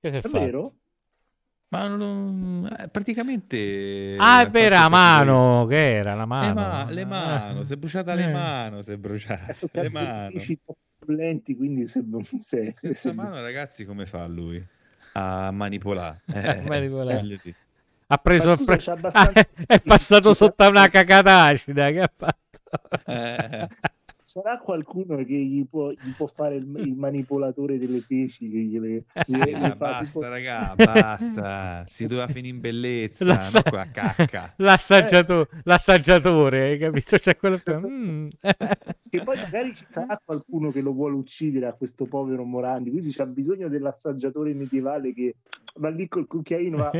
Che si è, è fatto? vero? Ma non, eh, praticamente... Ah, è vera, la mano, che era la mano. Le, ma- le mano, si è bruciata eh. le mano, si è bruciata le mano. lenti, quindi se... se, se, mano, ragazzi, come fa lui? A manipolare. Eh, manipolare. Ha preso... Scusa, pre... ah, è passato sotto una cacata acida, che ha fatto? Eh sarà qualcuno che gli può, gli può fare il, il, manipolatore delle peci che gliele, gliele sì, basta tipo... raga basta si doveva finire in bellezza L'assa... qua cacca L'assaggiato... eh. l'assaggiatore hai capito c'è quello che... Mm. e poi magari ci sarà qualcuno che lo vuole uccidere a questo povero Morandi quindi c'ha bisogno dell'assaggiatore medievale che va lì col cucchiaino ma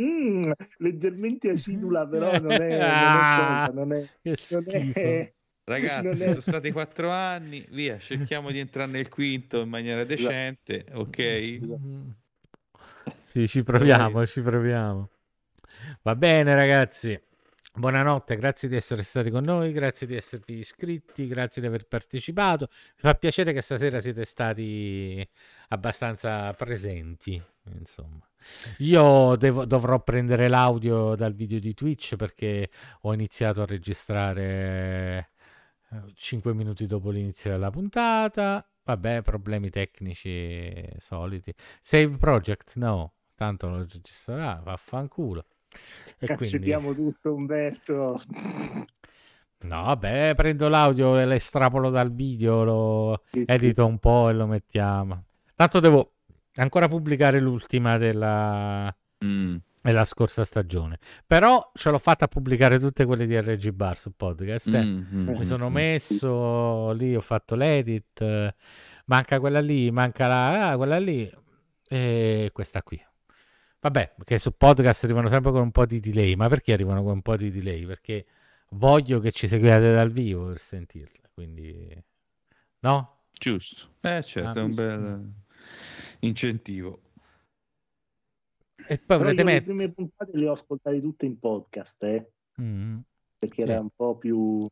mm, leggermente acidula però non è, non è cosa non è, non è Ragazzi, è... sono stati quattro anni, via, cerchiamo di entrare nel quinto in maniera esatto. decente, ok? Esatto. Sì, ci proviamo, ci proviamo. Va bene, ragazzi. Buonanotte, grazie di essere stati con noi, grazie di esservi iscritti, grazie di aver partecipato. Mi fa piacere che stasera siete stati abbastanza presenti, insomma. Io devo, dovrò prendere l'audio dal video di Twitch perché ho iniziato a registrare 5 minuti dopo l'inizio della puntata. Vabbè, problemi tecnici soliti. Save project? No, tanto lo registrerà, vaffanculo. E Cancelliamo quindi... tutto, Umberto. No, vabbè, prendo l'audio e l'estrapolo dal video, lo edito un po' e lo mettiamo. Tanto devo ancora pubblicare l'ultima della... Mm la scorsa stagione. Però ce l'ho fatta pubblicare tutte quelle di RG Bar su podcast. Eh. Mm-hmm. Mi sono messo lì, ho fatto l'edit. Manca quella lì, manca la, ah, quella lì e questa qui. Vabbè, che su podcast arrivano sempre con un po' di delay. Ma perché arrivano con un po' di delay? Perché voglio che ci seguiate dal vivo per sentirla. Quindi, no? Giusto. Eh, certo, ah, è un bel incentivo. E poi Però met... le prime puntate le ho ascoltate tutte in podcast, eh? mm. perché sì. era un po' più...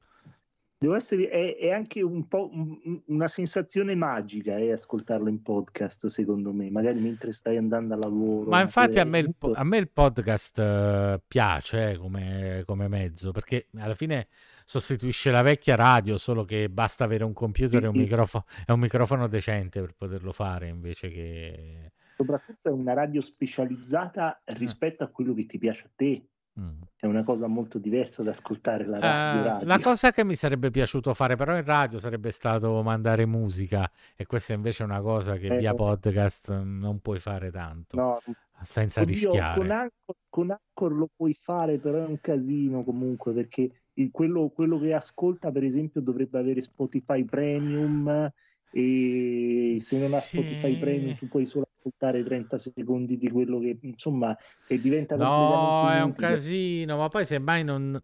Devo essere, è, è anche un po' un, una sensazione magica eh, ascoltarlo in podcast, secondo me, magari mentre stai andando a lavoro. Ma infatti a me, il, a me il podcast uh, piace eh, come, come, mezzo, perché alla fine sostituisce la vecchia radio, solo che basta avere un computer sì, e un, microfono, e un microfono decente per poterlo fare, invece che soprattutto è una radio specializzata eh. rispetto a quello che ti piace a te. Mm. È una cosa molto diversa da ascoltare la radio, uh, radio, La cosa che mi sarebbe piaciuto fare però in radio sarebbe stato mandare musica e questa invece è una cosa che eh, via podcast non puoi fare tanto. No, senza oddio, rischiare. Con Anchor, con Anchor, lo puoi fare, però è un casino comunque perché il, quello, quello che ascolta, per esempio, dovrebbe avere Spotify Premium e se non sì. Spotify Premium tu puoi solo ascoltare 30 secondi di quello che insomma che diventa no è un casino ma poi semmai non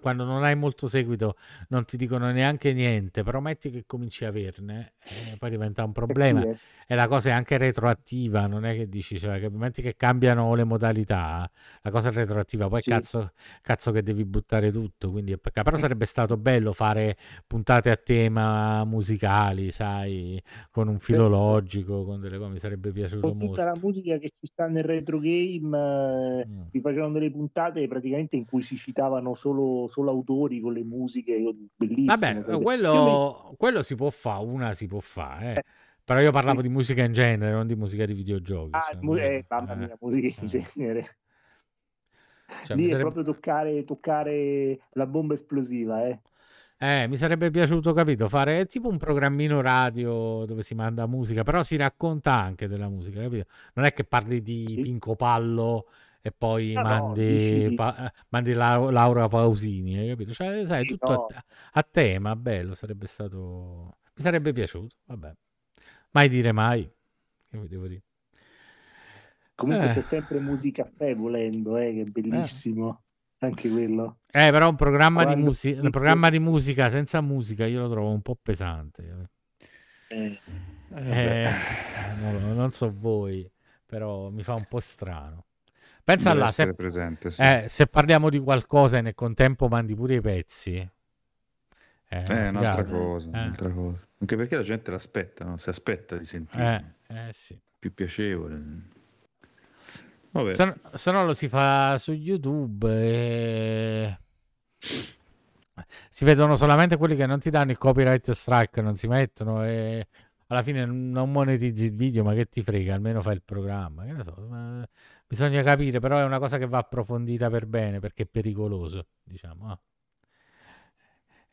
quando non hai molto seguito non ti dicono neanche niente, però metti che cominci a averne, eh, poi diventa un problema. Eh sì, eh. E la cosa è anche retroattiva, non è che dici, cioè, che metti che cambiano le modalità, la cosa è retroattiva, poi sì. cazzo, cazzo, che devi buttare tutto, quindi è peccato. Però sarebbe stato bello fare puntate a tema musicali, sai, con un filo logico, con delle cose, mi sarebbe piaciuto con molto. Tutta la musica che ci sta nel retro game, eh, mm. si facevano delle puntate praticamente in cui si citavano solo solo, autori con le musiche bellissime. Vabbè, quello, mi... quello, si può fare, una si può fare. Eh. Eh. Però io parlavo sì. di musica in genere, non di musica di videogiochi. Ah, cioè, mu- eh, mamma mia, musica in eh. genere. Cioè, Lì è proprio toccare, toccare, la bomba esplosiva, eh. Eh, mi sarebbe piaciuto, capito, fare tipo un programmino radio dove si manda musica, però si racconta anche della musica, capito? Non è che parli di sì. Pinco Pallo e poi ah, mandi, no, pa- mandi la- Laura Pausini, hai capito? Cioè, sai, tutto no. a, a, tema, bello, sarebbe stato... Mi sarebbe piaciuto, vabbè. Mai dire mai, che devo dire. Comunque eh. c'è sempre musica fe volendo, eh, che è bellissimo. Eh. Anche quello. Eh, però un programma, di, musica, un programma di musica senza musica io lo trovo un po' pesante. Eh. Eh, non, non, so voi, però mi fa un po' strano. Pensa là, se, presente, sì. eh, se parliamo di qualcosa e nel contempo mandi pure i pezzi. Eh, è un'altra cosa, un'altra cosa, Anche perché la gente l'aspetta, no? si aspetta di sentire. Eh, sì. Più piacevole. Se, se, no lo si fa su YouTube e... Si vedono solamente quelli che non ti danno il copyright strike, non si mettono e alla fine non monetizzi il video, ma che ti frega, almeno fai il programma. Che ne so, bisogna capire, però è una cosa che va approfondita per bene perché è pericoloso, diciamo. Ah.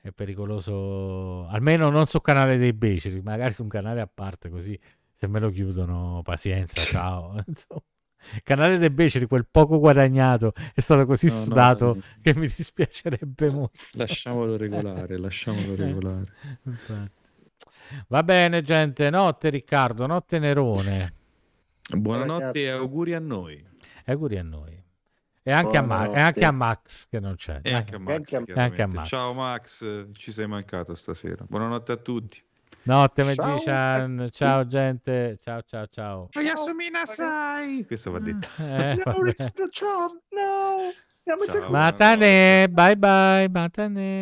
È pericoloso, almeno non sul canale dei beceri, magari su un canale a parte così se me lo chiudono, pazienza, ciao. Insomma. Il canale dei beceri, quel poco guadagnato, è stato così no, sudato no, che mi dispiacerebbe molto. Lasciamolo regolare, lasciamolo regolare. Va bene, gente. Notte, Riccardo. Notte, Nerone. Buonanotte e auguri a noi. E auguri a noi. E anche a, Ma- e anche a, Max che non c'è. E anche a Max. Anche a Max. Ciao Max, ci sei mancato stasera. Buonanotte a tutti. Notte Magician, ciao. ciao gente, ciao ciao ciao. Yasumina sai. Questo va detto. Eh, ciao, no. Matane, bye bye, matane.